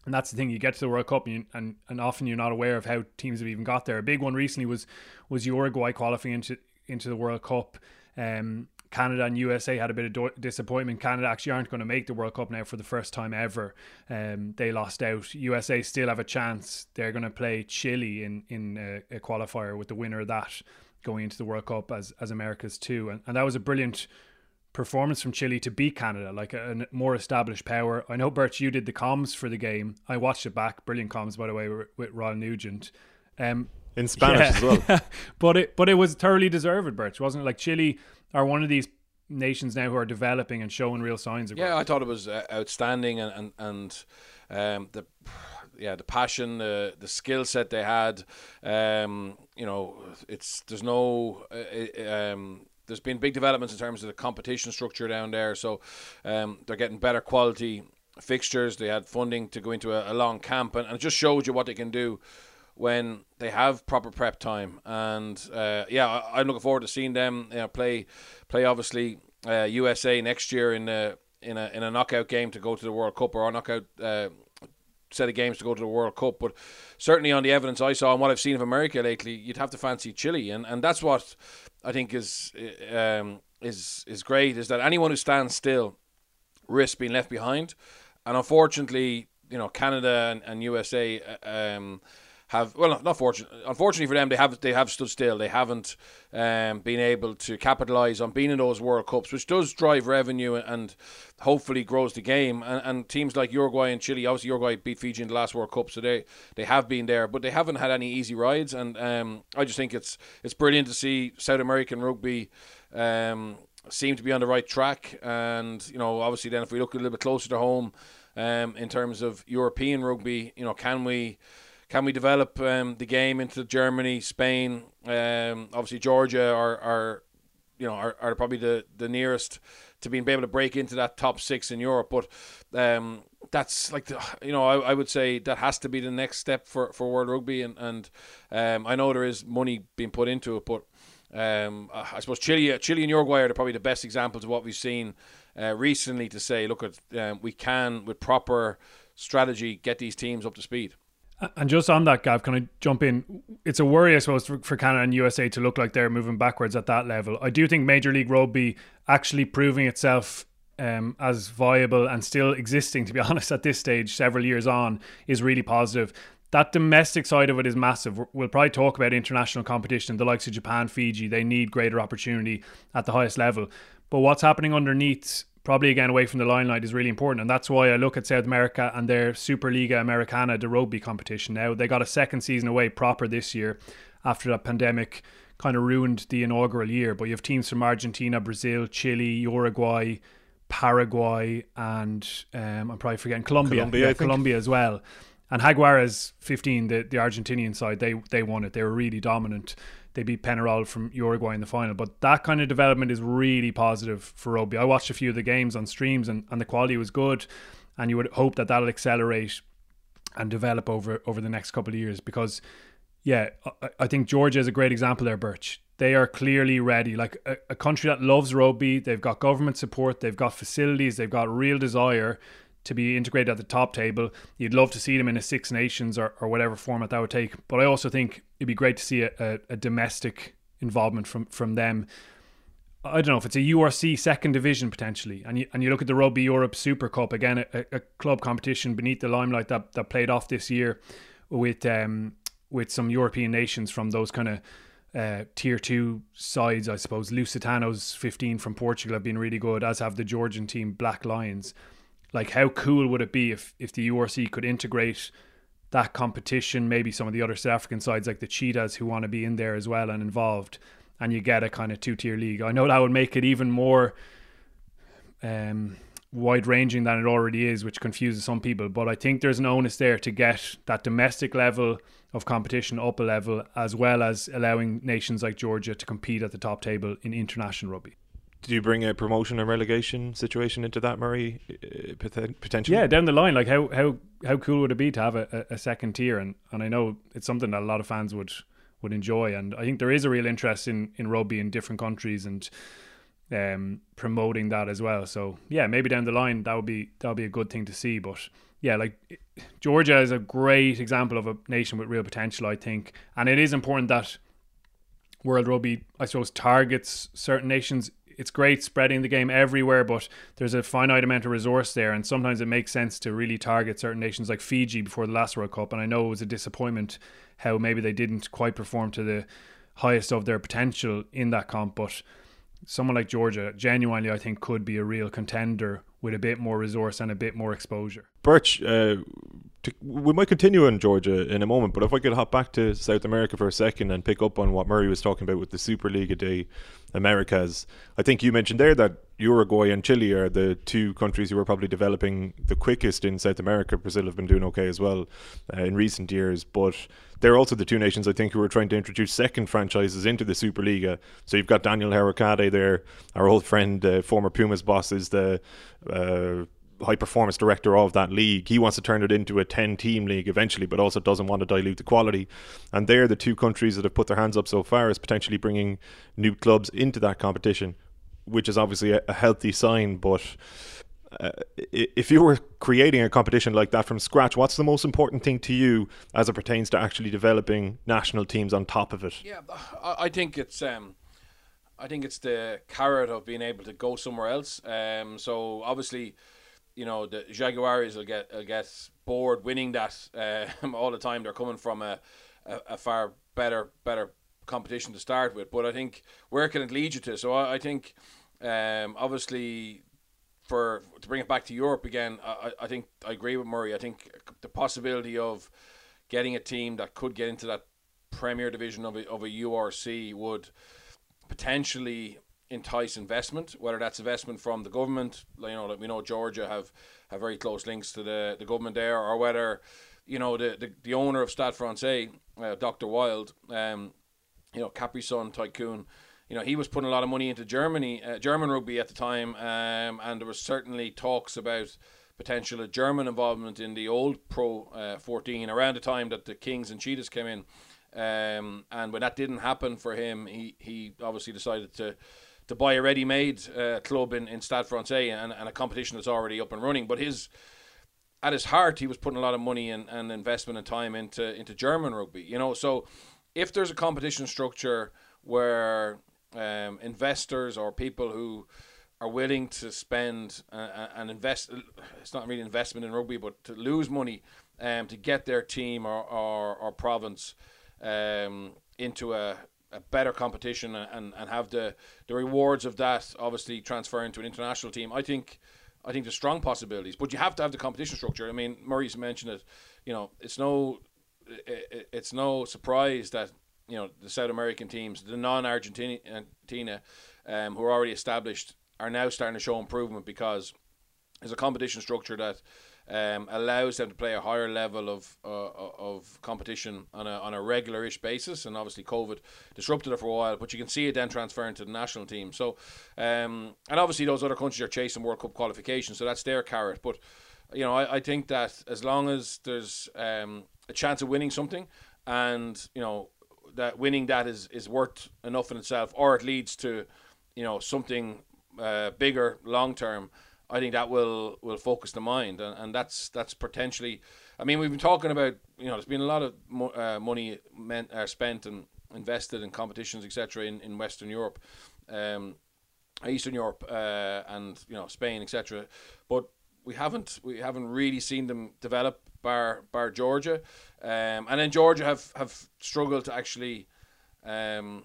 and that's the thing. You get to the World Cup, and you, and, and often you're not aware of how teams have even got there. A big one recently was was Uruguay qualifying into into the World Cup. Um, Canada and USA had a bit of do- disappointment. Canada actually aren't going to make the World Cup now for the first time ever. Um, they lost out. USA still have a chance. They're going to play Chile in in a, a qualifier with the winner of that going into the World Cup as as America's too, and, and that was a brilliant performance from Chile to beat Canada, like a, a, more established power. I know, Bert, you did the comms for the game. I watched it back. Brilliant comms, by the way, with, with Ron Nugent. Um, in Spanish yeah. as well. but it but it was thoroughly deserved, Bert, wasn't it? Like Chile are one of these nations now who are developing and showing real signs of. Yeah, growth. I thought it was uh, outstanding, and and, and um, the yeah, the passion, the the skill set they had. Um, you know, it's there's no. Uh, um, there's been big developments in terms of the competition structure down there, so um, they're getting better quality fixtures. They had funding to go into a, a long camp, and, and, it just showed you what they can do when they have proper prep time. And uh, yeah, I, am looking forward to seeing them you know, play play obviously uh, USA next year in a in a in a knockout game to go to the World Cup or a knockout uh, set of games to go to the World Cup. But certainly on the evidence I saw and what I've seen of America lately, you'd have to fancy Chile, and, and that's what I think is um, is is great is that anyone who stands still risks being left behind, and unfortunately you know Canada and, and USA uh, um, have well not fortunate unfortunately for them they have they have stood still. They haven't um, been able to capitalize on being in those World Cups which does drive revenue and hopefully grows the game. And, and teams like Uruguay and Chile obviously Uruguay beat Fiji in the last World Cup so they they have been there but they haven't had any easy rides. And um, I just think it's it's brilliant to see South American rugby um, seem to be on the right track. And you know obviously then if we look a little bit closer to home um, in terms of European rugby you know can we can we develop um, the game into Germany, Spain? Um, obviously, Georgia are, are you know are, are probably the, the nearest to being able to break into that top six in Europe. But um, that's like the, you know I, I would say that has to be the next step for, for World Rugby, and and um, I know there is money being put into it, but um, I suppose Chile, Chile and Uruguay are probably the best examples of what we've seen uh, recently to say, look at um, we can with proper strategy get these teams up to speed. And just on that, Gav, can I jump in? It's a worry, I suppose, for, for, Canada and USA to look like they're moving backwards at that level. I do think Major League Rugby actually proving itself um, as viable and still existing, to be honest, at this stage, several years on, is really positive. That domestic side of it is massive. We'll probably talk about international competition, the likes of Japan, Fiji. They need greater opportunity at the highest level. But what's happening underneath probably again away from the limelight is really important. And that's why I look at South America and their Superliga Americana, the rugby competition now. They got a second season away proper this year after that pandemic kind of ruined the inaugural year. But you have teams from Argentina, Brazil, Chile, Uruguay, Paraguay, and um, I'm probably forgetting Colombia. Colombia, yeah, Colombia as well. And Jaguares 15, the, the Argentinian side, they they won it. They were really dominant they beat Penarol from Uruguay in the final. But that kind of development is really positive for rugby. I watched a few of the games on streams and, and the quality was good. And you would hope that that'll accelerate and develop over over the next couple of years because, yeah, I, I think Georgia is a great example there, Birch. They are clearly ready. Like a, a country that loves rugby, they've got government support, they've got facilities, they've got real desire to be integrated at the top table. You'd love to see them in a Six Nations or, or whatever format that would take. But I also think it'd be great to see a, a, a domestic involvement from from them. I don't know if it's a URC second division potentially, and you and you look at the Rugby Europe Super Cup again, a, a club competition beneath the limelight that, that played off this year with um with some European nations from those kind of uh, tier two sides, I suppose. Lusitanos 15 from Portugal have been really good, as have the Georgian team Black Lions. Like, how cool would it be if if the URC could integrate that competition, maybe some of the other South African sides like the Cheetahs who want to be in there as well and involved, and you get a kind of two tier league. I know that would make it even more um, wide ranging than it already is, which confuses some people. But I think there's an onus there to get that domestic level of competition up a level, as well as allowing nations like Georgia to compete at the top table in international rugby. Do you bring a promotion and relegation situation into that, Murray? Uh, potentially, yeah, down the line, like how how how cool would it be to have a, a second tier? And and I know it's something that a lot of fans would would enjoy, and I think there is a real interest in in rugby in different countries and um, promoting that as well. So yeah, maybe down the line that would be that would be a good thing to see. But yeah, like Georgia is a great example of a nation with real potential, I think, and it is important that World Rugby, I suppose, targets certain nations it's great spreading the game everywhere, but there's a finite amount of resource there, and sometimes it makes sense to really target certain nations like Fiji before the last World Cup. And I know it was a disappointment how maybe they didn't quite perform to the highest of their potential in that comp, but someone like Georgia genuinely I think could be a real contender with a bit more resource and a bit more exposure. Birch, uh, to, we might continue on Georgia in a moment, but if I could hop back to South America for a second and pick up on what Murray was talking about with the Super League a Day Americas, I think you mentioned there that Uruguay and Chile are the two countries who are probably developing the quickest in South America. Brazil have been doing okay as well uh, in recent years, but they're also the two nations I think who are trying to introduce second franchises into the Superliga. So you've got Daniel Hourcade there, our old friend, uh, former Pumas boss, is the uh, high performance director of that league. He wants to turn it into a 10 team league eventually, but also doesn't want to dilute the quality. And they're the two countries that have put their hands up so far as potentially bringing new clubs into that competition, which is obviously a, a healthy sign. But uh, if you were creating a competition like that from scratch, what's the most important thing to you as it pertains to actually developing national teams on top of it? Yeah, I think it's. Um I think it's the carrot of being able to go somewhere else. Um, so obviously, you know the Jaguars will get will get bored winning that uh, all the time. They're coming from a, a, a, far better better competition to start with. But I think where can it lead you to? So I, I think um, obviously for to bring it back to Europe again, I, I think I agree with Murray. I think the possibility of getting a team that could get into that Premier Division of a, of a URC would potentially entice investment, whether that's investment from the government, you know, like we know Georgia have, have very close links to the, the government there, or whether, you know, the, the, the owner of Stade Francais, uh, Dr. Wild, um, you know, Capri Sun tycoon, you know, he was putting a lot of money into Germany, uh, German rugby at the time, um, and there was certainly talks about potential German involvement in the old Pro uh, 14 around the time that the Kings and Cheetahs came in. Um, and when that didn't happen for him, he, he obviously decided to to buy a ready-made uh, club in, in Stade Francais and, and a competition that's already up and running. But his at his heart, he was putting a lot of money and, and investment and time into into German rugby. You know, so if there's a competition structure where um, investors or people who are willing to spend uh, and invest, it's not really investment in rugby, but to lose money um, to get their team or, or, or province um, into a, a better competition and, and have the, the rewards of that obviously transferring to an international team. I think I think there's strong possibilities, but you have to have the competition structure. I mean, Murray's mentioned it. You know, it's no it's no surprise that you know the South American teams, the non-Argentina, um, who are already established, are now starting to show improvement because there's a competition structure that um, allows them to play a higher level of uh, of competition on a on a regularish basis. And obviously, COVID disrupted it for a while, but you can see it then transferring to the national team. So, um, and obviously, those other countries are chasing World Cup qualification, so that's their carrot. But you know, I, I think that as long as there's um, a chance of winning something, and you know that winning that is is worth enough in itself, or it leads to you know something uh, bigger long term. I think that will will focus the mind, and, and that's that's potentially. I mean, we've been talking about you know there's been a lot of mo- uh, money meant, uh, spent and invested in competitions, etc. In, in Western Europe, um, Eastern Europe, uh, and you know Spain, etc. But we haven't we haven't really seen them develop bar bar Georgia, um, and then Georgia have have struggled to actually. Um,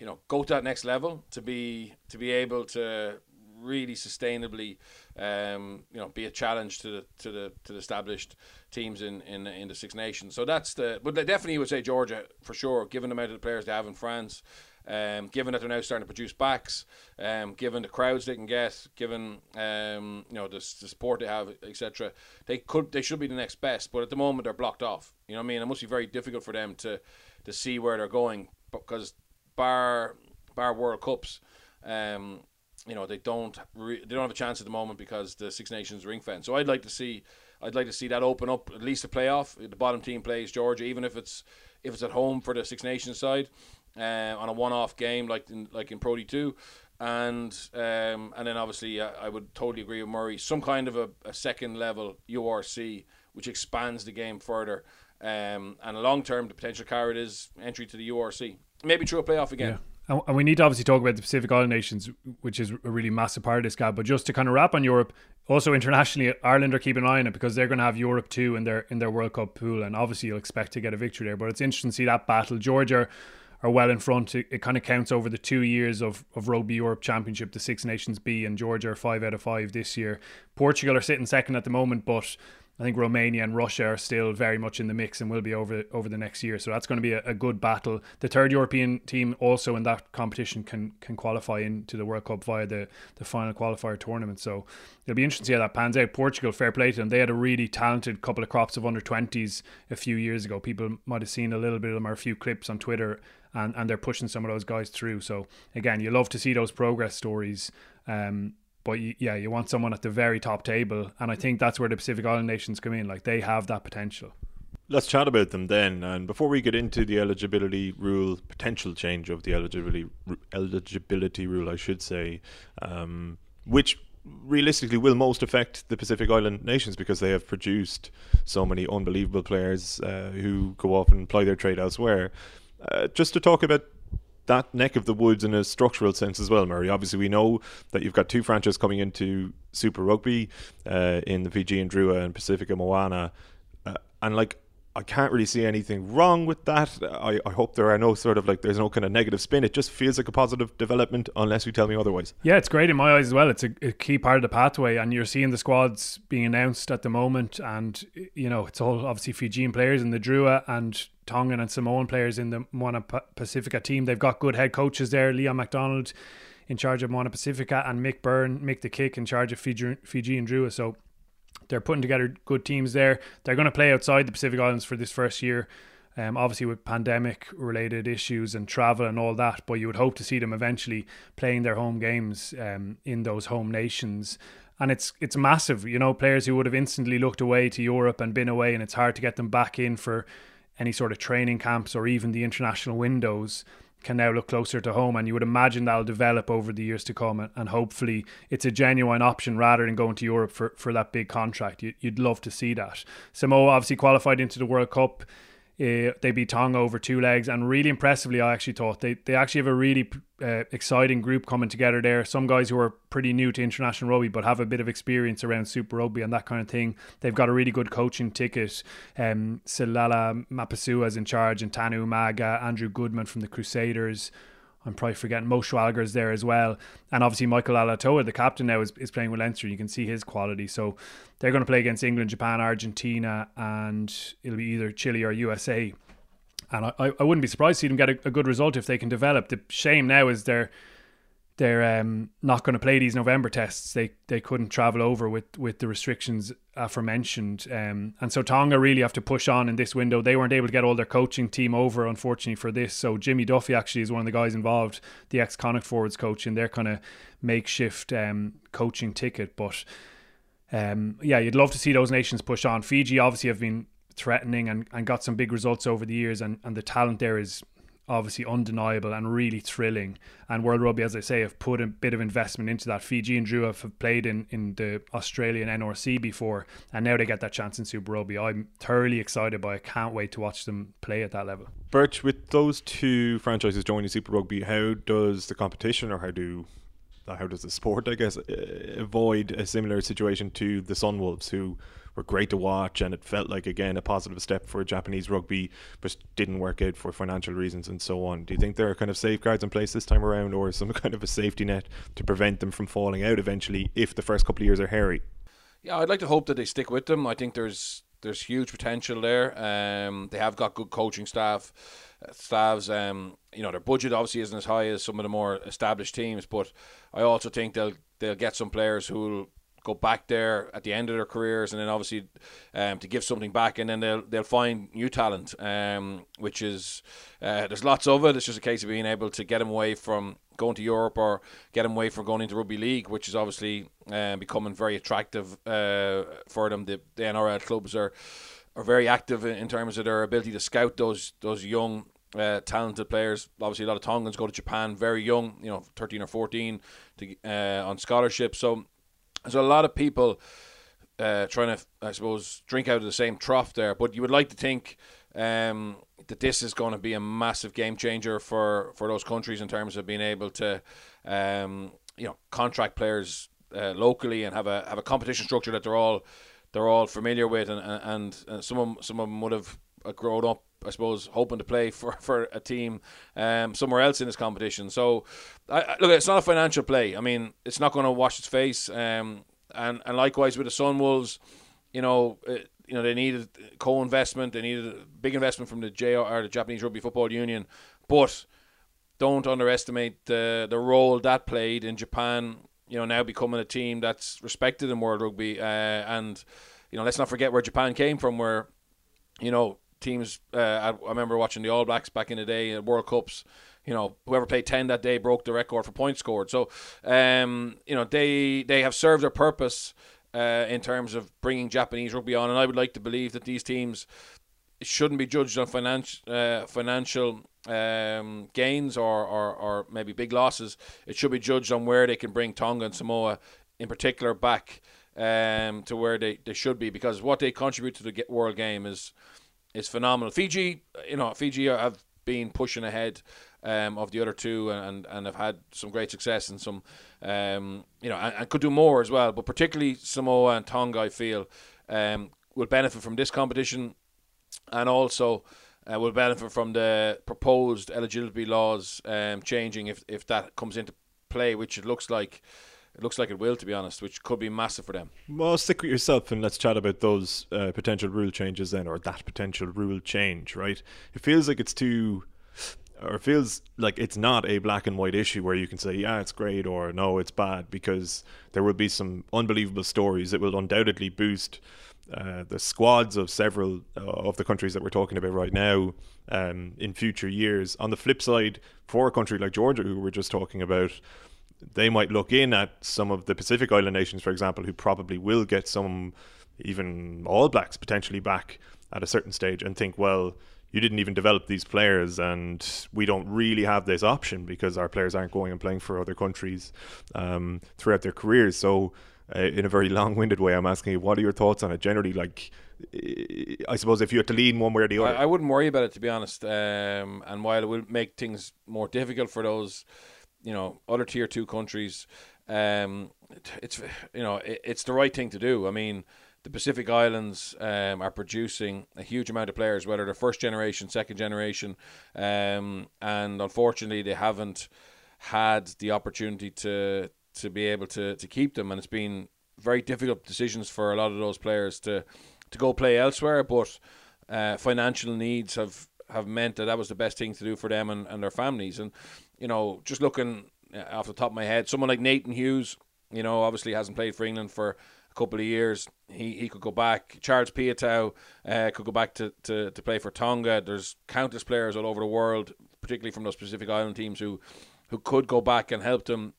you know, go to that next level to be to be able to really sustainably, um, you know, be a challenge to the to the to the established teams in, in in the Six Nations. So that's the. But they definitely would say Georgia for sure, given the amount of the players they have in France. Um, given that they're now starting to produce backs, um, given the crowds they can get, given um, you know the, the support they have, etc., they could they should be the next best. But at the moment they're blocked off. You know what I mean? It must be very difficult for them to to see where they're going because bar bar World Cups, um, you know they don't re- they don't have a chance at the moment because the Six Nations ring fence. So I'd like to see I'd like to see that open up at least a playoff. The bottom team plays Georgia, even if it's if it's at home for the Six Nations side, uh, on a one-off game like in like in Pro D two, and um, and then obviously uh, I would totally agree with Murray. Some kind of a, a second level URC which expands the game further. Um, and long term, the potential carrot is entry to the URC, maybe through a playoff again. Yeah. And we need to obviously talk about the Pacific Island nations, which is a really massive part of this, guy. But just to kind of wrap on Europe, also internationally, Ireland are keeping an eye on it because they're going to have Europe too in their in their World Cup pool, and obviously you'll expect to get a victory there. But it's interesting to see that battle. Georgia are well in front. It, it kind of counts over the two years of, of Rugby Europe Championship, the Six Nations B, and Georgia are five out of five this year. Portugal are sitting second at the moment, but I think Romania and Russia are still very much in the mix and will be over over the next year. So that's going to be a, a, good battle. The third European team also in that competition can can qualify into the World Cup via the, the final qualifier tournament. So it'll be interesting to see how that pans out. Portugal, fair play to them. They had a really talented couple of crops of under 20s a few years ago. People might have seen a little bit of them or a few clips on Twitter and, and they're pushing some of those guys through. So again, you love to see those progress stories. Um, but you, yeah, you want someone at the very top table, and I think that's where the Pacific Island nations come in. Like they have that potential. Let's chat about them then. And before we get into the eligibility rule, potential change of the eligibility eligibility rule, I should say, um, which realistically will most affect the Pacific Island nations because they have produced so many unbelievable players uh, who go off and ply their trade elsewhere. Uh, just to talk about that neck of the woods in a structural sense as well, Murray. Obviously, we know that you've got two franchises coming into Super Rugby uh, in the Fijian Drua and Pacifica Moana, uh, and like I can't really see anything wrong with that. I, I hope there are no sort of like there's no kind of negative spin. It just feels like a positive development, unless you tell me otherwise. Yeah, it's great in my eyes as well. It's a, a key part of the pathway, and you're seeing the squads being announced at the moment, and you know it's all obviously Fijian players in the Drua and Tongan and Samoan players in the Moana Pacifica team. They've got good head coaches there, Leon McDonald in charge of Moana Pacifica, and Mick Byrne, Mick the Kick in charge of Fiji, Fijian Drua. So they're putting together good teams there. They're going to play outside the Pacific Islands for this first year. Um, obviously with pandemic related issues and travel and all that, but you would hope to see them eventually playing their home games um, in those home nations. And it's it's massive, you know, players who would have instantly looked away to Europe and been away, and it's hard to get them back in for any sort of training camps or even the international windows can now look closer to home and you would imagine that'll develop over the years to come and, hopefully it's a genuine option rather than going to Europe for, for that big contract. You, would love to see that. Samoa obviously qualified into the World Cup uh, they beat Tonga over two legs, and really impressively, I actually thought they, they actually have a really uh, exciting group coming together there. Some guys who are pretty new to international rugby, but have a bit of experience around Super Rugby and that kind of thing. They've got a really good coaching ticket. Um, Seilala Mapusua is in charge, and Tana Umaga, Andrew Goodman from the Crusaders. I'm probably forgetting Mo Schwalger's there as well. And obviously Michael Alaalatoa, the captain now, is, is playing with Leinster. You can see his quality. So they're going to play against England, Japan, Argentina, and it'll be either Chile or USA. And I, I wouldn't be surprised to see them get a, a good result if they can develop. The shame now is they're they're um, not going to play these November tests. They they couldn't travel over with, with the restrictions aforementioned, um, and so Tonga really have to push on in this window. They weren't able to get all their coaching team over, unfortunately, for this. So Jimmy Duffy actually is one of the guys involved, the ex Connacht forwards coach, in their kind of makeshift um, coaching ticket. But um, yeah, you'd love to see those nations push on. Fiji obviously have been threatening and, and got some big results over the years, and, and the talent there is obviously undeniable and really thrilling. And World Rugby, as I say, have put a bit of investment into that. Fijian Drua have played in, in the Australian NRC before, and now they get that chance in Super Rugby. I'm thoroughly excited by it. Can't wait to watch them play at that level. Birch, with those two franchises joining Super Rugby, how does the competition or how do how does the sport, I guess, avoid a similar situation to the Sunwolves, who were great to watch, and it felt like again a positive step for Japanese rugby, but didn't work out for financial reasons and so on. Do you think there are kind of safeguards in place this time around, or some kind of a safety net to prevent them from falling out eventually if the first couple of years are hairy? Yeah, I'd like to hope that they stick with them. I think there's there's huge potential there. Um, they have got good coaching staff, uh, staffs. Um, you know, their budget obviously isn't as high as some of the more established teams, but I also think they'll they'll get some players who'll go back there at the end of their careers, and then obviously um, to give something back, and then they'll they'll find new talent, um, which is uh, there's lots of it. It's just a case of being able to get them away from going to Europe or get them away from going into rugby league, which is obviously um, becoming very attractive uh, for them. The, the NRL clubs are are very active in, in terms of their ability to scout those those young uh, talented players. Obviously, a lot of Tongans go to Japan very young, you know, 13 or 14 to, uh, on scholarship. So there's a lot of people uh, trying to, I suppose, drink out of the same trough there. But you would like to think um, that this is going to be a massive game changer for, for those countries in terms of being able to, um, you know, contract players uh, locally and have a have a competition structure that they're all they're all familiar with, and and, and some of them, some of them would have grown up I suppose, hoping to play for, for a team um, somewhere else in this competition. So, I, look, it's not a financial play. I mean, it's not going to wash its face. Um, and, and likewise with the Sunwolves, you know, uh, you know they needed co-investment. They needed a big investment from the JR, the Japanese Rugby Football Union. But don't underestimate the the role that played in Japan. You know, now becoming a team that's respected in World Rugby. Uh, and you know, let's not forget where Japan came from, where you know teams. Uh, I, I remember watching the All Blacks back in the day at World Cups. You know, whoever played ten that day broke the record for points scored. So, um, you know, they they have served their purpose uh, in terms of bringing Japanese rugby on, and I would like to believe that these teams shouldn't be judged on financial uh, financial um, gains or, or, or maybe big losses. It should be judged on where they can bring Tonga and Samoa, in particular, back um, to where they, they should be because what they contribute to the world game is is phenomenal. Fiji, you know, Fiji have been pushing ahead um, of the other two and, and have had some great success and some um, you know and, and, could do more as well. But particularly Samoa and Tonga, I feel um, will benefit from this competition and also. Uh, will benefit from the proposed eligibility laws um, changing if, if that comes into play, which it looks like it looks like it will, to be honest, which could be massive for them. Well, stick with yourself and let's chat about those uh, potential rule changes then, or that potential rule change, right? It feels like it's too, or feels like it's not a black and white issue where you can say, yeah, it's great, or no, it's bad, because there will be some unbelievable stories that will undoubtedly boost. Uh, the squads of several uh, of the countries that we're talking about right now um, in future years. On the flip side, for a country like Georgia, who we're just talking about, they might look in at some of the Pacific Island nations, for example, who probably will get some, even All Blacks potentially back at a certain stage, and think, well, you didn't even develop these players, and we don't really have this option because our players aren't going and playing for other countries um, throughout their careers. So, uh, in a very long-winded way, I'm asking you, what are your thoughts on it generally? Like, I suppose if you had to lean one way or the other, I, I wouldn't worry about it to be honest. Um, and while it will make things more difficult for those you know other tier two countries. Um, it's you know it, it's the right thing to do. I mean, the Pacific Islands um, are producing a huge amount of players, whether they're first generation, second generation, um, and unfortunately they haven't had the opportunity to to be able to to keep them, and it's been very difficult decisions for a lot of those players to to go play elsewhere, but uh, financial needs have have meant that that was the best thing to do for them and, and their families. And you know, just looking uh, off the top of my head, someone like Nathan Hughes, you know, obviously hasn't played for England for a couple of years. He he could go back. Charles Piutau uh, could go back to, to, to play for Tonga. There's countless players all over the world, particularly from those Pacific Island teams, who who could go back and help them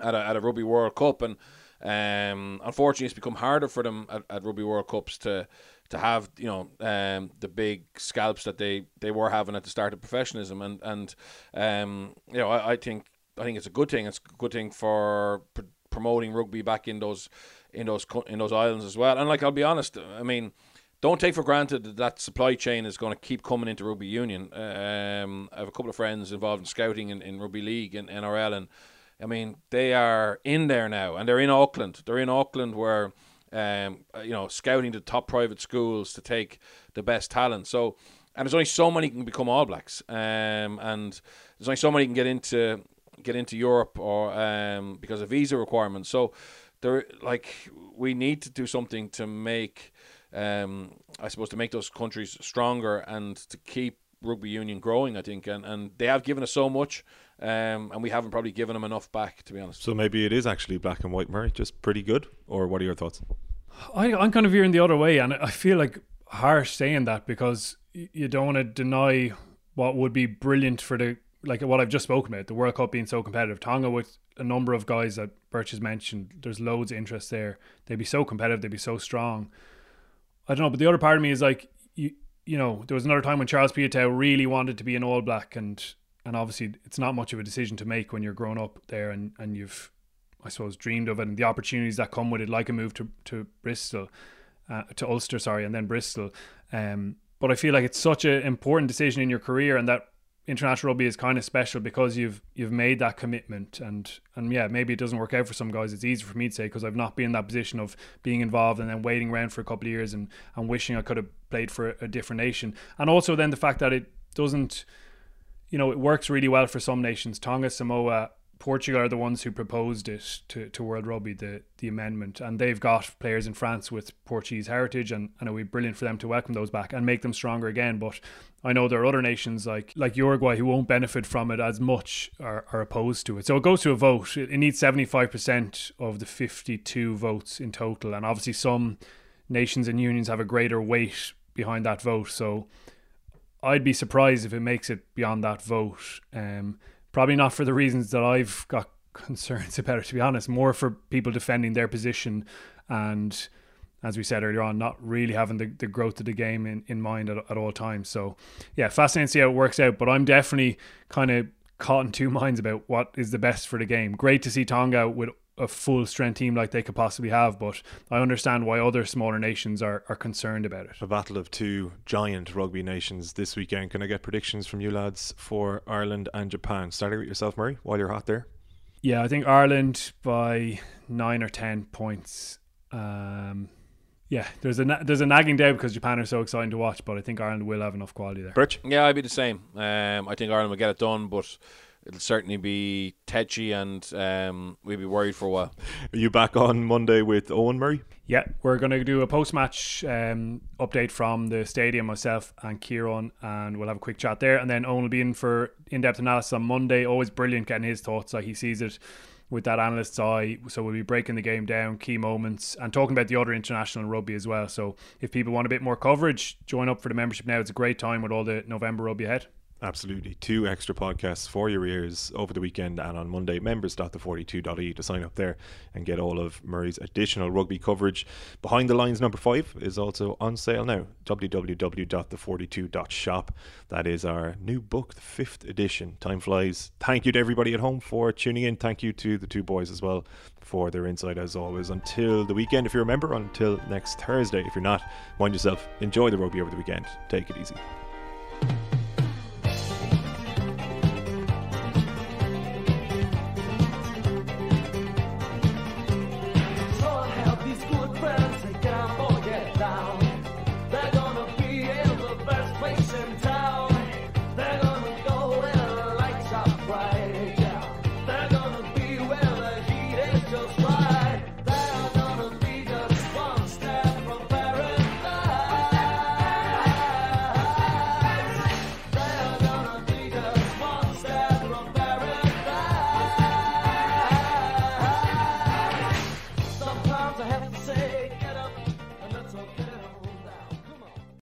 at a, at a Rugby World Cup. And um, unfortunately, it's become harder for them at, at Rugby World Cups to to have you know um, the big scalps that they, they were having at the start of professionalism, and and um, you know I, I think I think it's a good thing. It's a good thing for pr- promoting rugby back in those in those in those islands as well. And like I'll be honest, I mean. Don't take for granted that that supply chain is going to keep coming into rugby union. Um, I have a couple of friends involved in scouting in, in rugby league and NRL, and I mean they are in there now, and they're in Auckland. They're in Auckland where um, uh, you know, scouting the top private schools to take the best talent. So, and there's only so many can become All Blacks, um, and there's only so many can get into get into Europe or um, because of visa requirements. So, there, like, we need to do something to make, um, I suppose, to make those countries stronger and to keep rugby union growing. I think, and and they have given us so much. Um, and we haven't probably given them enough back, to be honest. So maybe it is actually black and white, Murray, just pretty good. Or what are your thoughts? I, I'm kind of veering the other way, and I feel like harsh saying that because you don't want to deny what would be brilliant for the like what I've just spoken about, the World Cup being so competitive. Tonga with a number of guys that Birch has mentioned, there's loads of interest there. They'd be so competitive, they'd be so strong. I don't know, but the other part of me is like you you know, there was another time when Charles Piutau really wanted to be an All Black and and obviously it's not much of a decision to make when you're grown up there and, and you've I suppose dreamed of it and the opportunities that come with it like a move to, to Bristol uh, to Ulster sorry and then Bristol. Um, but I feel like it's such an important decision in your career and that international rugby is kind of special because you've you've made that commitment. And and yeah maybe it doesn't work out for some guys. It's easy for me to say because I've not been in that position of being involved and then waiting around for a couple of years and and wishing I could have played for a, a different nation. And also then the fact that it doesn't you know, it works really well for some nations. Tonga, Samoa, Portugal are the ones who proposed it to, to World Rugby, the, the amendment. And they've got players in France with Portuguese heritage, and, and it would be brilliant for them to welcome those back and make them stronger again. But I know there are other nations like like Uruguay who won't benefit from it as much or are opposed to it. So it goes to a vote. It, it needs 75% of the 52 votes in total. And obviously, some nations and unions have a greater weight behind that vote. So I'd be surprised if it makes it beyond that vote. Um, probably not for the reasons that I've got concerns about it, to be honest. More for people defending their position and, as we said earlier on, not really having the, the growth of the game in, in mind at, at all times. So, yeah, fascinating to see how it works out. But I'm definitely kind of caught in two minds about what is the best for the game. Great to see Tonga with a full strength team like they could possibly have. But I understand why other smaller nations are, are concerned about it. A battle of two giant rugby nations this weekend. Can I get predictions from you lads for Ireland and Japan? Starting with yourself, Murray, while you're hot there. Yeah, I think Ireland by nine or ten points. Um, yeah, there's a there's a nagging doubt because Japan are so exciting to watch, but I think Ireland will have enough quality there. Birch? Yeah, I'd be the same. Um, I think Ireland will get it done, but it'll certainly be tetchy, and um, we'll be worried for a while. Are you back on Monday with Owen Murray? Yeah, we're going to do a post match um, update from the stadium, myself and Kieran, and we'll have a quick chat there. And then Owen will be in for in depth analysis on Monday. Always brilliant getting his thoughts, like he sees it with that analyst's eye. So we'll be breaking the game down, key moments, and talking about the other international rugby as well. So if people want a bit more coverage, join up for the membership now. It's a great time with all the November rugby ahead. Absolutely. Two extra podcasts for your ears over the weekend and on Monday. Members.the42.ie to sign up there and get all of Murray's additional rugby coverage. Behind the Lines number five is also on sale now. www.the42.shop. That is our new book, the fifth edition. Time flies. Thank you to everybody at home for tuning in. Thank you to the two boys as well for their insight as always. Until the weekend, if you're a member, until next Thursday. If you're not, mind yourself. Enjoy the rugby over the weekend. Take it easy.